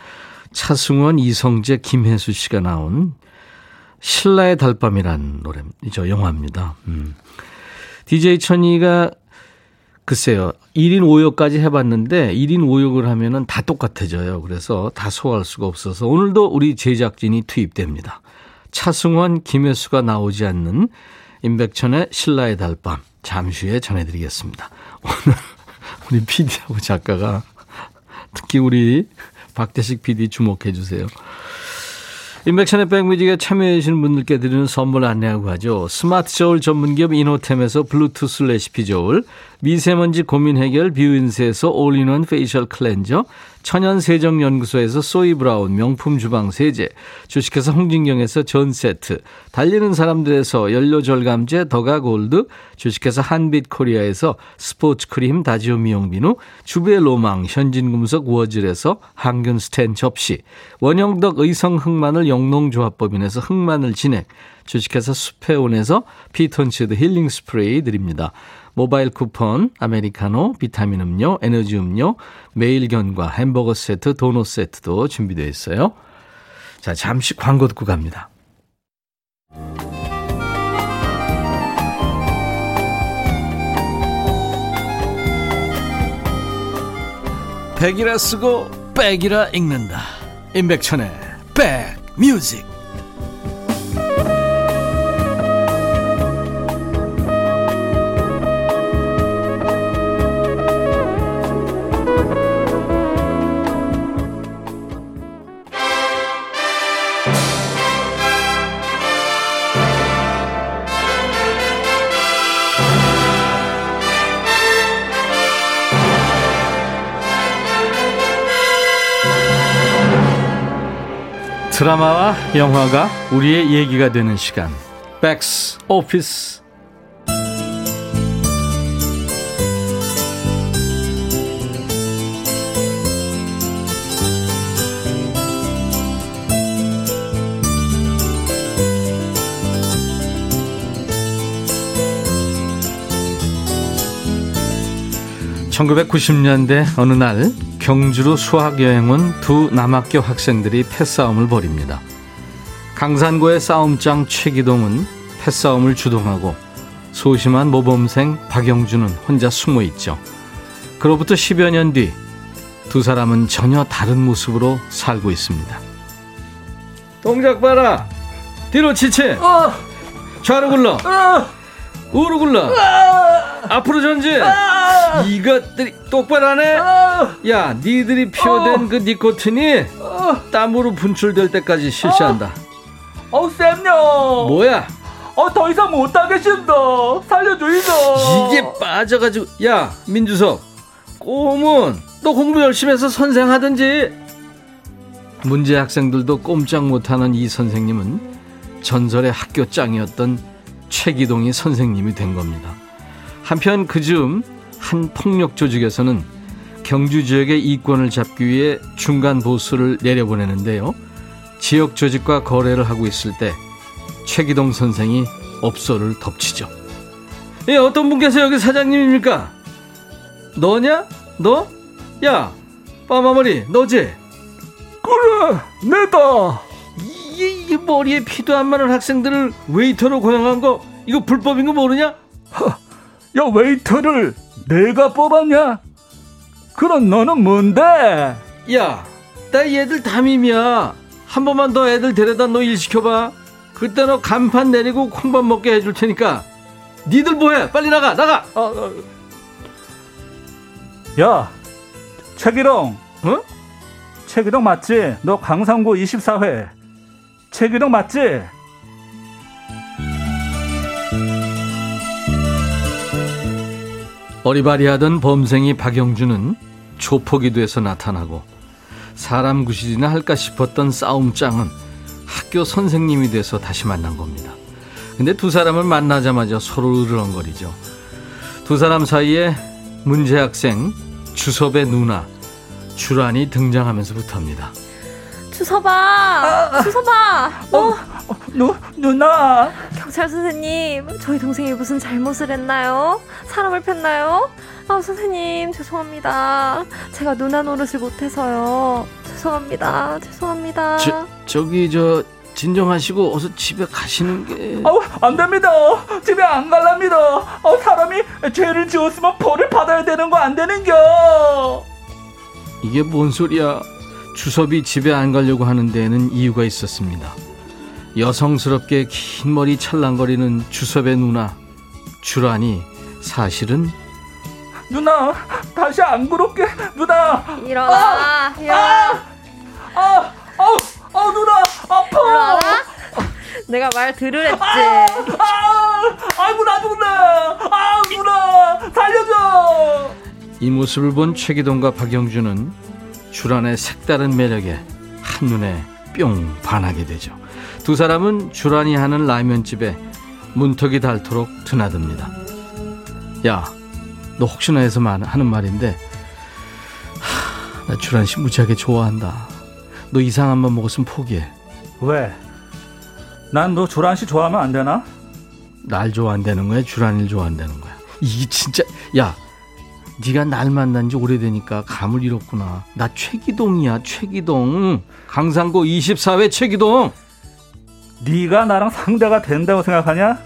차승원, 이성재, 김혜수 씨가 나온 신라의 달밤이란 노래죠. 영화입니다. 음. DJ 천이가 글쎄요. 1인 5역까지 해봤는데 1인 5역을 하면은 다 똑같아져요. 그래서 다 소화할 수가 없어서 오늘도 우리 제작진이 투입됩니다. 차승원, 김혜수가 나오지 않는 임백천의 신라의 달밤 잠시 후에 전해드리겠습니다. 오늘 우리 PD하고 작가가 특히 우리 박대식 PD 주목해 주세요. 임백천의 백뮤직에 참여해주시는 분들께 드리는 선물 안내하고 가죠. 스마트 저울 전문기업 이노템에서 블루투스 레시피 저울, 미세먼지 고민 해결 뷰인스에서 올인원 페이셜 클렌저, 천연세정연구소에서 소이브라운 명품 주방 세제, 주식회사 홍진경에서 전 세트, 달리는 사람들에서 연료절감제 더가골드, 주식회사 한빛코리아에서 스포츠크림 다지오 미용비누, 주베 로망 현진금속 우어질에서 항균 스텐 접시, 원형덕 의성 흑마늘 영농조합법인에서 흑마늘 진액, 주식회사 수페온에서 피톤치드 힐링 스프레이 드립니다. 모바일 쿠폰, 아메리카노, 비타민 음료, 에너지 음료, 매일견과 햄버거 세트, 도넛 세트도 준비되어 있어요. 자, 잠시 광고 듣고 갑니다. 백이라 쓰고 백이라 읽는다. 임백천의 백뮤직. 드라마와 영화가 우리의 얘기가 되는 시간. 백스 오피스. 1990년대 어느 날 경주로 수학여행 온 두 남학교 학생들이 패싸움을 벌입니다. 강산고의 싸움장 최기동은 패싸움을 주동하고 소심한 모범생 박영준은 혼자 숨어 있죠. 그로부터 10여 년 뒤 두 사람은 전혀 다른 모습으로 살고 있습니다. 동작 봐라. 뒤로 치치. 어, 좌로 굴러. 어, 우로 굴러. 아, 앞으로 전진. 아, 이것들이 똑바로 하네. 아, 야, 니들이 피워댄 어. 그 니코틴이 어, 땀으로 분출될 때까지 실시한다. 어, 쌤요. 뭐야? 어, 더 이상 못 하겠습니다. 살려줘이소. 이게 빠져가지고 야 민주석 꼬문 너 공부 열심히 해서 선생 하든지 문제 학생들도 꼼짝 못하는 이 선생님은 전설의 학교 짱이었던 최기동이 선생님이 된 겁니다 한편 그즈음 한 폭력 조직에서는 경주 지역의 이권을 잡기 위해 중간 보수를 내려보내는데요 지역 조직과 거래를 하고 있을 때 최기동 선생이 업소를 덮치죠 예, 어떤 분께서 여기 사장님입니까? 너냐? 너? 야, 빠마머리, 너지? 그래, 내다. 머리에 피도 안 마른 학생들을 웨이터로 고용한 거, 이거 불법인 거 모르냐? 야, 웨이터를 내가 뽑았냐? 그럼 너는 뭔데? 야, 나 얘들 담임이야. 한 번만 더 애들 데려다 너 일 시켜봐. 그때 너 간판 내리고 콩밥 먹게 해줄 테니까. 니들 뭐해? 빨리 나가, 나가! 아, 아. 야, 최기동. 어? 최기동 맞지? 너 강상구 24회. 최기동 맞지? 어리바리하던 범생이 박영준은 조폭이 돼서 나타나고 사람 구실이나 할까 싶었던 싸움장은 학교 선생님이 돼서 다시 만난 겁니다. 근데 두 사람을 만나자마자 서로 으르렁거리죠. 두 사람 사이에 문제 학생 주섭의 누나 주란이 등장하면서부터입니다. 주서봐, 주서봐. 어, 누, 누나. 경찰 선생님, 저희 동생이 무슨 잘못을 했나요? 사람을 폈나요? 아, 선생님, 죄송합니다. 제가 누나 노릇을 못해서요. 죄송합니다. 죄송합니다. 저, 저기 저 진정하시고 어서 집에 가시는 게 아우, 안 됩니다. 집에 안 갈랍니다. 어, 사람이 죄를 지었으면 벌을 받아야 되는 거 안 되는겨. 이게 뭔 소리야? 주섭이 집에 안 가려고 하는 데에는 이유가 있었습니다. 여성스럽게 긴 머리 찰랑거리는 주섭의 누나 주란이 사실은 누나, 다시 안 그럴게. 누나. 일어나, 일어나. 아, 아우, 아우, 누나. 아파. 일어나. 내가 말 들으랬지. 아, 아이고, 나 누나. 아, 누나. 살려줘. 이 모습을 본 최기동과 박영준은 주란의 색다른 매력에 한눈에 뿅 반하게 되죠. 두 사람은 주란이 하는 라면집에 문턱이 닳도록 드나듭니다. 야, 너 혹시나 해서 말- 하는 말인데 하, 나 주란 씨 무지하게 좋아한다. 너 이상한 맘 먹었으면 포기해. 왜? 난너 조란 씨 좋아하면 안 되나? 날 좋아한다는 거야? 주란이를 좋아한다는 거야? 이게 진짜 야 네가 날 만난 지 오래되니까 감을 잃었구나. 나 최기동이야 최기동. 강상고 24회 최기동. 네가 나랑 상대가 된다고 생각하냐?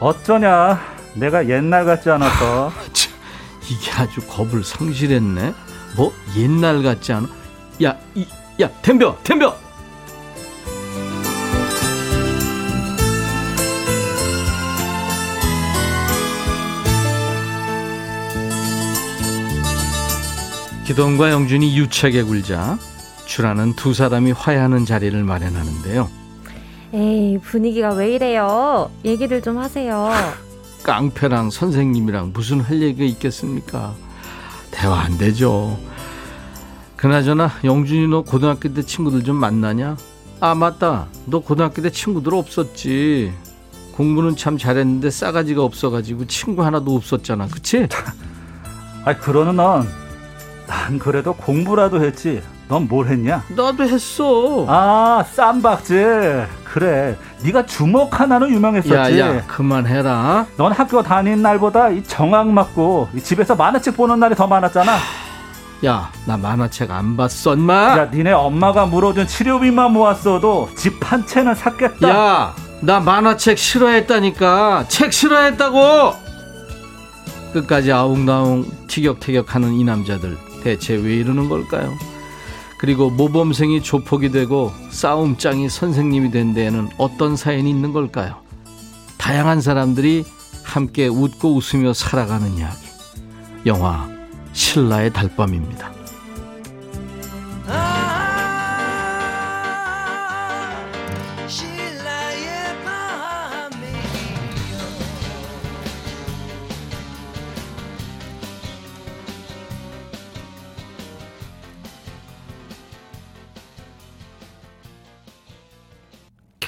어쩌냐? 내가 옛날 같지 않았어. 참, 이게 아주 겁을 상실했네. 뭐 옛날 같지 않아? 야, 이, 야, 덤벼, 덤벼. 기동과 영준이 유착에 굴자 주라는 두 사람이 화해하는 자리를 마련하는데요. 에이, 분위기가 왜 이래요? 얘기들 좀 하세요. 깡패랑 선생님이랑 무슨 할 얘기가 있겠습니까? 대화 안 되죠. 그나저나 영준이 너 고등학교 때 친구들 좀 만나냐? 아, 맞다. 너 고등학교 때 친구들 없었지. 공부는 참 잘했는데 싸가지가 없어가지고 친구 하나도 없었잖아. 그치? 아, 그러는 넌, 난 그래도 공부라도 했지. 넌 뭘 했냐? 나도 했어. 아, 쌈박질. 그래. 네가 주먹 하나는 유명했었지. 야, 야, 그만해라. 넌 학교 다닌 날보다 이 정학 맞고 이 집에서 만화책 보는 날이 더 많았잖아. 야, 나 만화책 안 봤어, 인마. 야, 니네 엄마가 물어준 치료비만 모았어도 집 한 채는 샀겠다. 야, 나 만화책 싫어했다니까. 책 싫어했다고. 끝까지 아웅다웅 티격태격하는 이 남자들 대체 왜 이러는 걸까요? 그리고 모범생이 조폭이 되고 싸움장이 선생님이 된 데에는 어떤 사연이 있는 걸까요? 다양한 사람들이 함께 웃고 웃으며 살아가는 이야기. 영화 신라의 달밤입니다.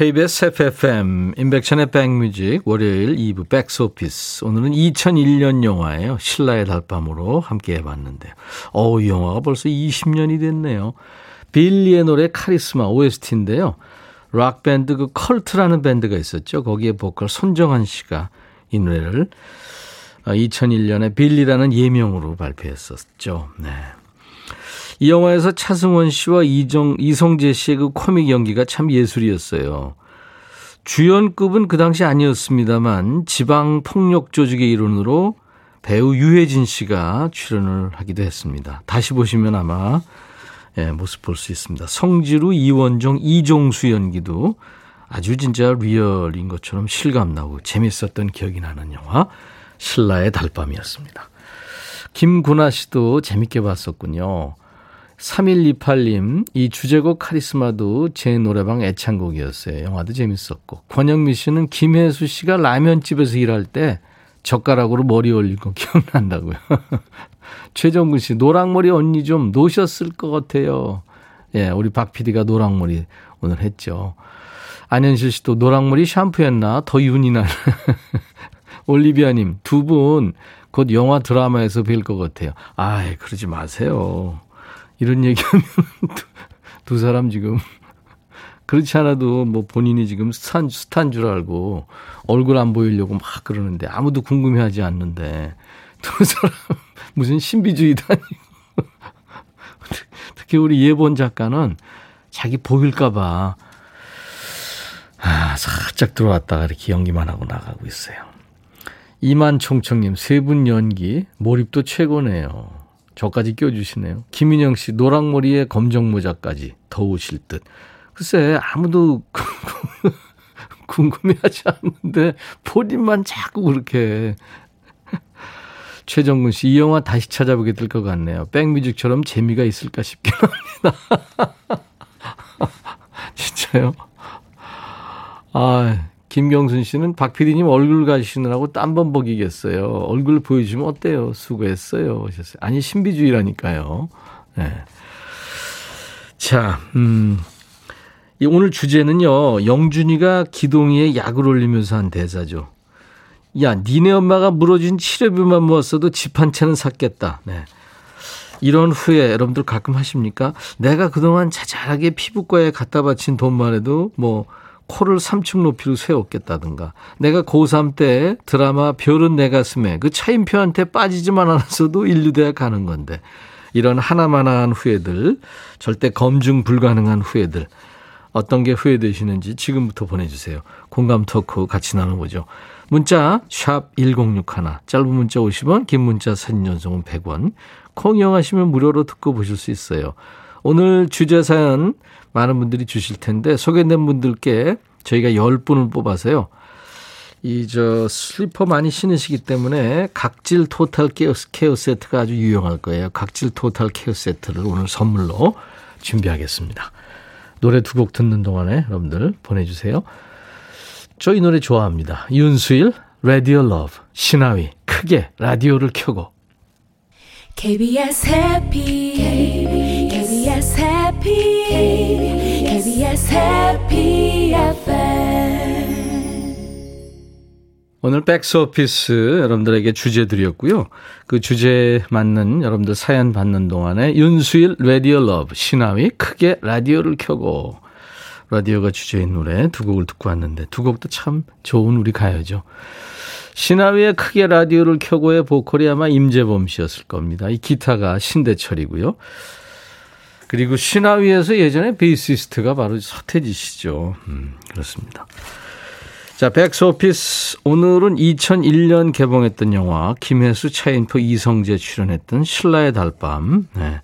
KBS 해피FM 임백천의 백뮤직 월요일 2부 백스오피스 오늘은 2001년 영화예요. 신라의 달밤으로 함께 해봤는데요. 어우 이 영화가 벌써 20년이 됐네요. 빌리의 노래 카리스마 OST인데요. 락밴드 그 컬트라는 밴드가 있었죠. 거기에 보컬 손정한 씨가 이 노래를 2001년에 빌리라는 예명으로 발표했었죠. 네. 이 영화에서 차승원 씨와 이정, 이성재 씨의 그 코믹 연기가 참 예술이었어요. 주연급은 그 당시 아니었습니다만 지방 폭력 조직의 일원으로 배우 유해진 씨가 출연을 하기도 했습니다. 다시 보시면 아마 예, 모습 볼 수 있습니다. 성지루, 이원종, 이종수 연기도 아주 진짜 리얼인 것처럼 실감나고 재밌었던 기억이 나는 영화 신라의 달밤이었습니다. 김구나 씨도 재밌게 봤었군요. 3128님, 이 주제곡 카리스마도 제 노래방 애창곡이었어요. 영화도 재밌었고. 권영미 씨는 김혜수 씨가 라면집에서 일할 때 젓가락으로 머리 거 기억난다고요. 최정근 씨, 노랑머리 언니 좀 노셨을 것 같아요. 예, 우리 박 PD가 노랑머리 오늘 했죠. 안현실 씨도 노랑머리 샴푸했나? 더 윤이 나는. 올리비아님, 두 분 곧 영화 드라마에서 뵐 것 같아요. 아이, 그러지 마세요. 이런 얘기하면 두, 두 사람 지금 그렇지 않아도 뭐 본인이 지금 스탄, 스탄 줄 알고 얼굴 안 보이려고 막 그러는데 아무도 궁금해하지 않는데 두 사람 무슨 신비주의도 아니고 특히 우리 예본 작가는 자기 보일까봐 아, 살짝 들어왔다가 이렇게 연기만 하고 나가고 있어요. 이만총총님 세 분 연기 몰입도 최고네요. 저까지 껴주시네요. 김인영 씨 노랑머리에 검정 모자까지 더우실 듯. 글쎄 아무도 궁금해하지 않는데 본인만 자꾸 그렇게 최정근 씨, 이 영화 다시 찾아보게 될 것 같네요. 백뮤직처럼 재미가 있을까 싶긴 합니다. 진짜요? 아, 김경순 씨는 박 PD님 얼굴 가시느라고 땀번 먹이겠어요. 얼굴 보여주면 어때요? 수고했어요. 하셨어요. 아니, 신비주의라니까요. 네. 자, 음. 오늘 주제는요, 영준이가 기동이의 약을 올리면서 한 대사죠. 야, 니네 엄마가 물어준 치료비만 모았어도 집 한 채는 샀겠다. 네. 이런 후회 여러분들 가끔 하십니까? 내가 그동안 자잘하게 피부과에 갖다 바친 돈만 해도 뭐 코를 3층 높이로 세웠겠다든가 내가 고3 때 드라마 별은 내 가슴에 그 차인표한테 빠지지만 않았어도 인류대학 가는 건데 이런 하나 마나 한 후회들 절대 검증 불가능한 후회들 어떤 게 후회되시는지 지금부터 보내주세요. 공감 토크 같이 나눠보죠. 문자 샵 1061, 짧은 문자 50원, 긴 문자 사진 전송은 100원. 콩 이용하시면 무료로 듣고 보실 수 있어요. 오늘 주제 사연 많은 분들이 주실 텐데 소개된 분들께 저희가 10분을 뽑아서요. 이 저 슬리퍼 많이 신으시기 때문에 각질 토탈 케어, 케어 세트가 아주 유용할 거예요. 각질 토탈 케어 세트를 오늘 선물로 준비하겠습니다. 노래 두 곡 듣는 동안에 여러분들 보내주세요. 저 이 노래 좋아합니다. 윤수일, Radio Love, 시나위, 크게 라디오를 켜고. KBS Happy KBS Happy KBS Happy 오늘 백스오피스 여러분들에게 주제 드렸고요. 그 주제에 맞는 여러분들 사연 받는 동안에 윤수일 Radio Love 시나위 크게 라디오를 켜고 라디오가 주제인 노래 두 곡을 듣고 왔는데 두 곡도 참 좋은 우리 가요죠. 시나위의 크게 라디오를 켜고의 보컬이 아마 임재범 씨였을 겁니다. 이 기타가 신대철이고요. 그리고 시나위에서 예전에 베이시스트가 바로 서태지 씨죠. 음, 그렇습니다. 자, 백스오피스. 오늘은 2001년 개봉했던 영화, 김혜수, 차인표, 이성재 출연했던 신라의 달밤. 네.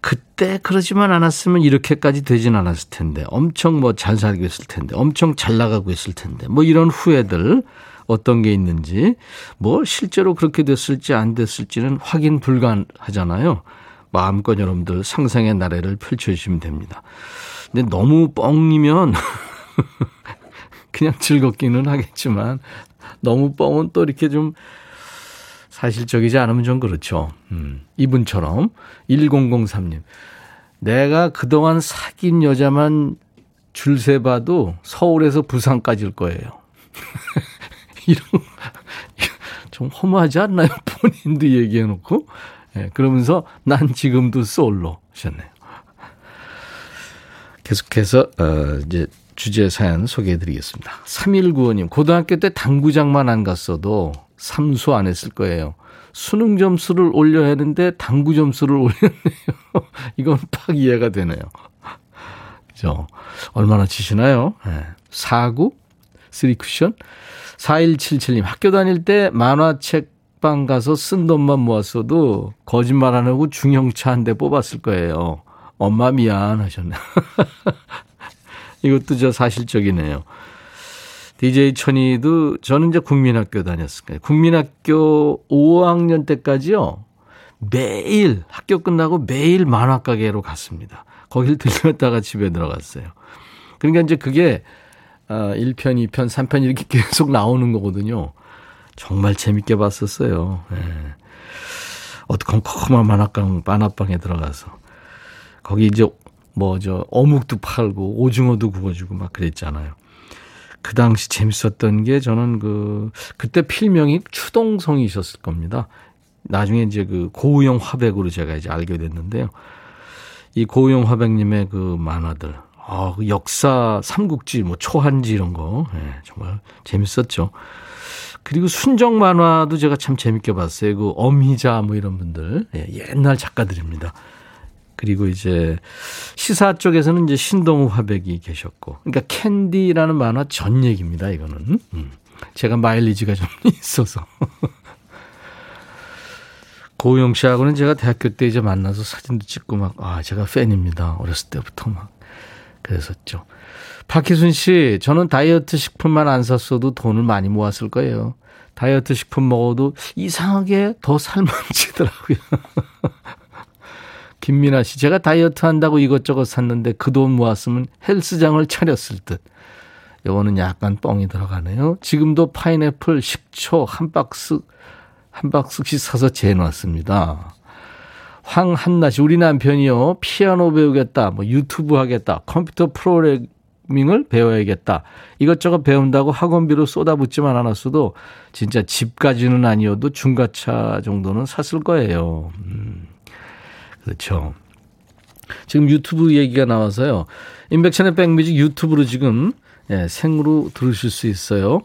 그때 그러지만 않았으면 이렇게까지 되진 않았을 텐데, 엄청 뭐 잘 살고 있을 텐데, 엄청 잘 나가고 있을 텐데, 뭐 이런 후회들 어떤 게 있는지, 뭐 실제로 그렇게 됐을지 안 됐을지는 확인 불가하잖아요. 마음껏 여러분들 상상의 나래를 펼쳐주시면 됩니다. 근데 너무 뻥이면 그냥 즐겁기는 하겠지만 너무 뻥은 또 이렇게 좀 사실적이지 않으면 좀 그렇죠. 음, 이분처럼 1003님. 내가 그동안 사귄 여자만 줄 세 봐도 서울에서 부산까지일 거예요. 이런, 좀 허무하지 않나요? 본인도 얘기해 놓고. 네, 그러면서 난 지금도 솔로 하셨네요. 계속해서, 어, 이제 주제 사연 소개해 드리겠습니다. 3195님, 고등학교 때 당구장만 안 갔어도 삼수 안 했을 거예요. 수능 점수를 올려야 하는데 당구 점수를 올렸네요. 이건 팍 이해가 되네요. 그죠? 얼마나 치시나요? 네. 4구? 3쿠션? 4177님, 학교 다닐 때 만화책 방 가서 쓴 돈만 모았어도 거짓말 안 하고 중형차 한 대 뽑았을 거예요. 엄마 미안 하셨네요. 이것도 저 사실적이네요. DJ 천이도 저는 이제 국민학교 다녔을 거예요. 국민학교 5학년 때까지요. 매일 학교 끝나고 매일 만화 가게로 갔습니다. 거길 들렸다가 집에 들어갔어요. 그러니까 이제 그게 1편, 2편, 3편 이렇게 계속 나오는 거거든요. 정말 재밌게 봤었어요. 네. 어떻게 컴컴한 만화방, 만화방에 들어가서. 거기 이제 뭐 저 어묵도 팔고 오징어도 구워주고 막 그랬잖아요. 그 당시 재밌었던 게 저는 그 그때 필명이 추동성이셨을 겁니다. 나중에 이제 그 고우영 화백으로 제가 이제 알게 됐는데요. 이 고우영 화백님의 그 만화들, 아, 그 역사 삼국지, 뭐 초한지 이런 거, 예, 정말 재밌었죠. 그리고 순정 만화도 제가 참 재밌게 봤어요. 그 엄희자 뭐 이런 분들, 예, 옛날 작가들입니다. 그리고 이제 시사 쪽에서는 이제 신동우 화백이 계셨고, 그러니까 캔디라는 만화 전 얘기입니다. 이거는 음. 제가 마일리지가 좀 있어서 고영 씨하고는 제가 대학교 때 이제 만나서 사진도 찍고 막 아 제가 팬입니다. 어렸을 때부터 막 그랬었죠. 박희순 씨, 저는 다이어트 식품만 안 샀어도 돈을 많이 모았을 거예요. 다이어트 식품 먹어도 이상하게 더 살만 찌더라고요. 김민아 씨, 제가 다이어트 한다고 이것저것 샀는데 그 돈 모았으면 헬스장을 차렸을 듯. 요거는 약간 뻥이 들어가네요. 지금도 파인애플 식초 한 박스, 한 박스씩 사서 재놨습니다. 황한나 씨, 우리 남편이요. 피아노 배우겠다, 뭐 유튜브 하겠다, 컴퓨터 프로그 래밍을 배워야겠다. 이것저것 배운다고 학원비로 쏟아붓지만 않았어도 진짜 집까지는 아니어도 중가차 정도는 샀을 거예요. 음. 그렇죠. 지금 유튜브 얘기가 나와서요. 인백천의 백뮤직 유튜브로 지금 예, 생으로 들으실 수 있어요.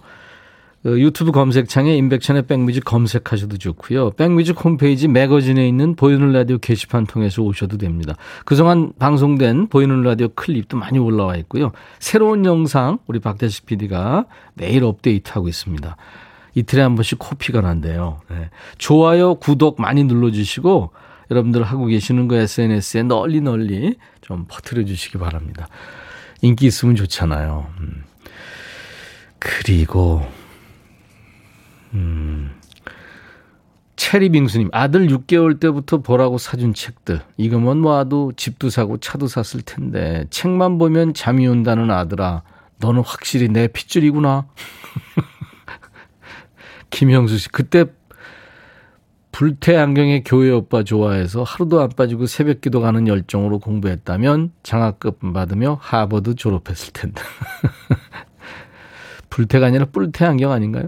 그 유튜브 검색창에 인백천의 백뮤직 검색하셔도 좋고요. 백뮤직 홈페이지 매거진에 있는 보이는 라디오 게시판 통해서 오셔도 됩니다. 그동안 방송된 보이는 라디오 클립도 많이 올라와 있고요. 새로운 영상 우리 박대식 PD가 매일 업데이트하고 있습니다. 이틀에 한 번씩 코피가 난대요. 네. 좋아요, 구독 많이 눌러주시고 여러분들 하고 계시는 거 SNS에 널리 널리 좀 퍼뜨려 주시기 바랍니다. 인기 있으면 좋잖아요. 음. 그리고 음. 체리 빙수님, 아들 6개월 때부터 보라고 사준 책들. 이거만 모아도 집도 사고 차도 샀을 텐데, 책만 보면 잠이 온다는 아들아, 너는 확실히 내 핏줄이구나. 김형수 씨, 그때 불태 안경의 교회 오빠 좋아해서 하루도 안 빠지고 새벽 기도 가는 열정으로 공부했다면 장학금 받으며 하버드 졸업했을 텐데. 불태가 아니라 뿔태 안경 아닌가요?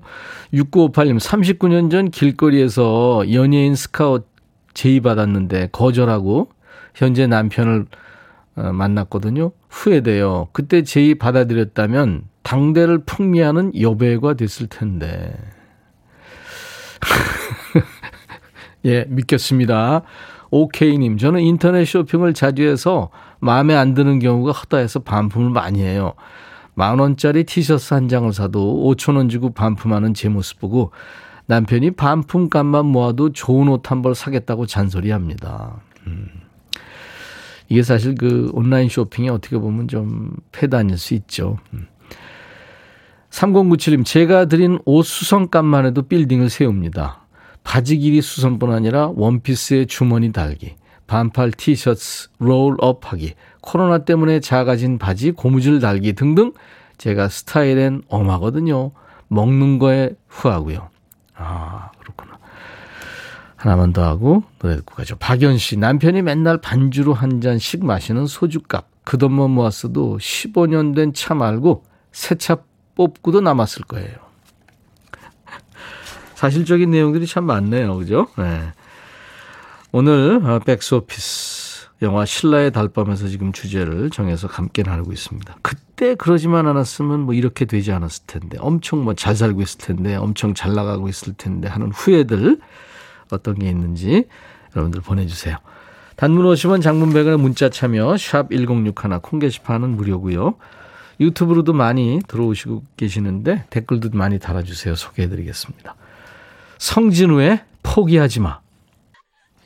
6958님, 39년 전 길거리에서 연예인 스카웃 제의 받았는데 거절하고 현재 남편을 어, 만났거든요. 후회돼요. 그때 제의 받아들였다면 당대를 풍미하는 여배가 됐을 텐데. 예, 믿겠습니다. 오케이님, 저는 인터넷 쇼핑을 자주 해서 마음에 안 드는 경우가 허다해서 반품을 많이 해요. 만 원짜리 티셔츠 한 장을 사도 5천 원 주고 반품하는 제 모습 보고 남편이 반품값만 모아도 좋은 옷 한 벌 사겠다고 잔소리합니다. 음. 이게 사실 그 온라인 쇼핑이 어떻게 보면 좀 패단일 수 있죠. 음. 3097님, 제가 드린 옷 수선값만 해도 빌딩을 세웁니다. 바지 길이 수선뿐 아니라 원피스에 주머니 달기, 반팔 티셔츠 롤업 하기, 코로나 때문에 작아진 바지 고무줄 달기 등등 제가 스타일엔 엄하거든요. 먹는 거에 후하고요. 아, 그렇구나. 하나만 더 하고 노래 듣고 가죠. 박연 씨, 남편이 맨날 반주로 한 잔씩 마시는 소주값. 그 돈만 모았어도 15년 된 차 말고 새 차 뽑고도 남았을 거예요. 사실적인 내용들이 참 많네요. 그죠? 네. 오늘 어, 백스오피스 영화 신라의 달밤에서 지금 주제를 정해서 함께 나누고 있습니다. 그때 그러지만 않았으면 뭐 이렇게 되지 않았을 텐데 엄청 뭐 잘 살고 있을 텐데 엄청 잘 나가고 있을 텐데 하는 후회들 어떤 게 있는지 여러분들 보내주세요. 단문 50원 장문 100원의 문자 참여 샵 1061 콩 게시판은 무료고요. 유튜브로도 많이 들어오시고 계시는데 댓글도 많이 달아주세요. 소개해드리겠습니다. 성진우의 포기하지 마.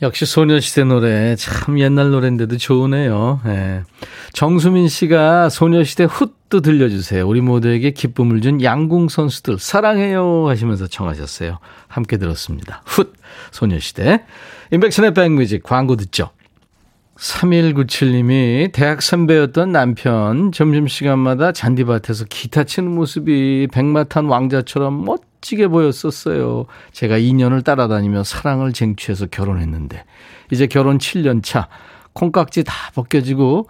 역시 소녀시대 노래 참 옛날 노래인데도 좋으네요. 예. 정수민 씨가 소녀시대 훗도 들려주세요. 우리 모두에게 기쁨을 준 양궁 선수들 사랑해요 하시면서 청하셨어요. 함께 들었습니다. 훗 소녀시대 인백션의 백뮤직 광고 듣죠. 3197님이 대학 선배였던 남편 점심시간마다 잔디밭에서 기타 치는 모습이 백마탄 왕자처럼 멋 지게 보였었어요. 제가 2년을 따라다니며 사랑을 쟁취해서 결혼했는데 이제 결혼 7년 차 콩깍지 다 벗겨지고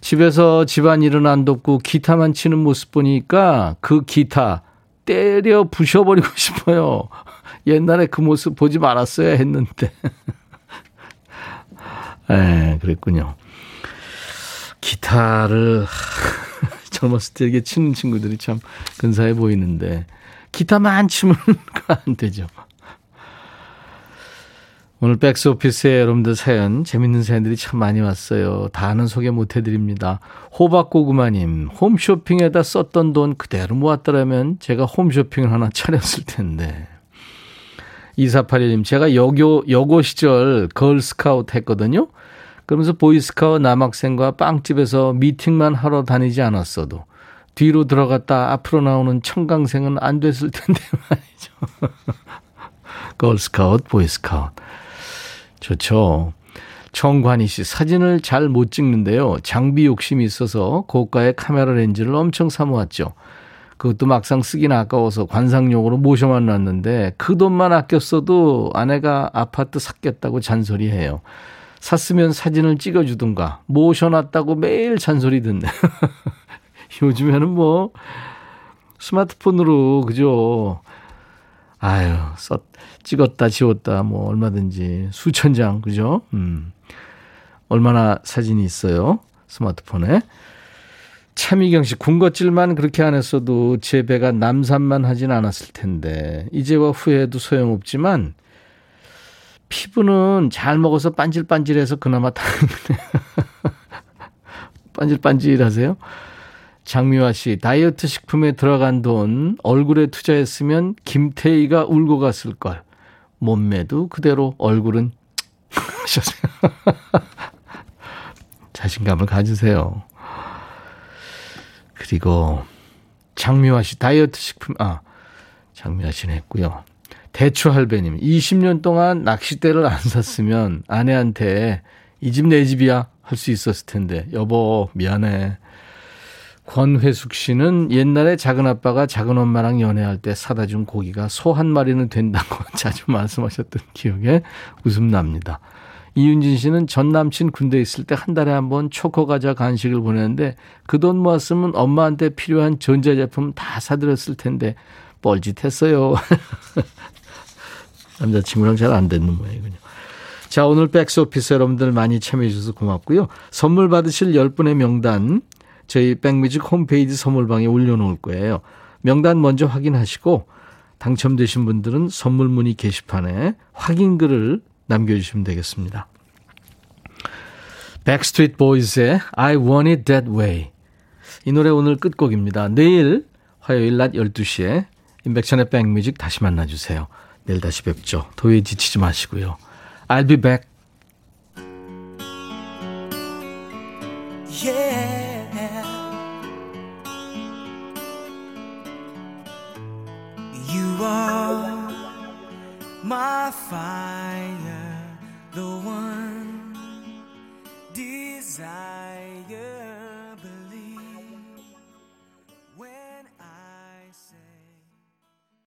집에서 집안일은 안 돕고 기타만 치는 모습 보니까 그 기타 때려 부셔버리고 싶어요. 옛날에 그 모습 보지 말았어야 했는데. 예, 그랬군요. 기타를 젊었을 때 이렇게 치는 친구들이 참 근사해 보이는데 기타만 치면 안 되죠. 오늘 백스오피스에 여러분들 사연 재밌는 사연들이 참 많이 왔어요. 다는 소개 못 해드립니다. 호박고구마님 홈쇼핑에다 썼던 돈 그대로 모았더라면 제가 홈쇼핑을 하나 차렸을 텐데 2481님, 제가 여교, 여고 시절 걸스카우트 했거든요. 그러면서 보이스카우트 남학생과 빵집에서 미팅만 하러 다니지 않았어도 뒤로 들어갔다 앞으로 나오는 청강생은 안 됐을 텐데 말이죠. 걸스카우트, 보이스카우트. 좋죠. 청관희 씨, 사진을 잘 못 찍는데요. 장비 욕심이 있어서 고가의 카메라 렌즈를 엄청 사모았죠. 그것도 막상 쓰긴 아까워서 관상용으로 모셔만 놨는데 그 돈만 아껴 써도 아내가 아파트 샀겠다고 잔소리해요. 샀으면 사진을 찍어주든가 모셔놨다고 매일 잔소리 듣네. 요즘에는 뭐 스마트폰으로 그죠. 아유, 썼, 찍었다, 지웠다, 뭐, 얼마든지, 수천 장, 그죠? 음. 얼마나 사진이 있어요? 스마트폰에. 차미경 씨, 군것질만 그렇게 안 했어도 제 배가 남산만 하진 않았을 텐데, 이제와 후에도 소용없지만, 피부는 잘 먹어서 반질반질해서 그나마 다행이네. 반질반질 하세요? 장미화 씨, 다이어트 식품에 들어간 돈 얼굴에 투자했으면 김태희가 울고 갔을 걸. 몸매도 그대로 얼굴은. 자신감을 가지세요. 그리고 장미화 씨 다이어트 식품 아 장미화 씨는 했고요. 대추 할배님 20년 동안 낚싯대를 안 샀으면 아내한테 이 집 내 집이야 할 수 있었을 텐데 여보 미안해 권회숙 씨는 옛날에 작은 아빠가 작은 엄마랑 연애할 때 사다 준 고기가 소 한 마리는 된다고 자주 말씀하셨던 기억에 웃음 납니다. 이윤진 씨는 전 남친 군대 있을 때 한 달에 한 번 초코 과자 간식을 보내는데 그 돈 모았으면 엄마한테 필요한 전자제품 다 사드렸을 텐데 뻘짓했어요. 남자친구랑 잘안 됐는 모양이군요. 자, 오늘 백스 오피스 여러분들 많이 참여해 주셔서 고맙고요. 선물 받으실 10분의 명단 저희 백뮤직 홈페이지 선물방에 올려놓을 거예요. 명단 먼저 확인하시고 당첨되신 분들은 선물 문의 게시판에 확인글을 남겨주시면 되겠습니다. 백스트리트 보이즈의 I Want It That Way 이 노래 오늘 끝곡입니다. 내일 화요일 낮 12시에 임백천의 백뮤직 다시 만나주세요. 내일 다시 뵙죠. 도에 지치지 마시고요. I'll be back. Yeah. Are my fire, the one desire.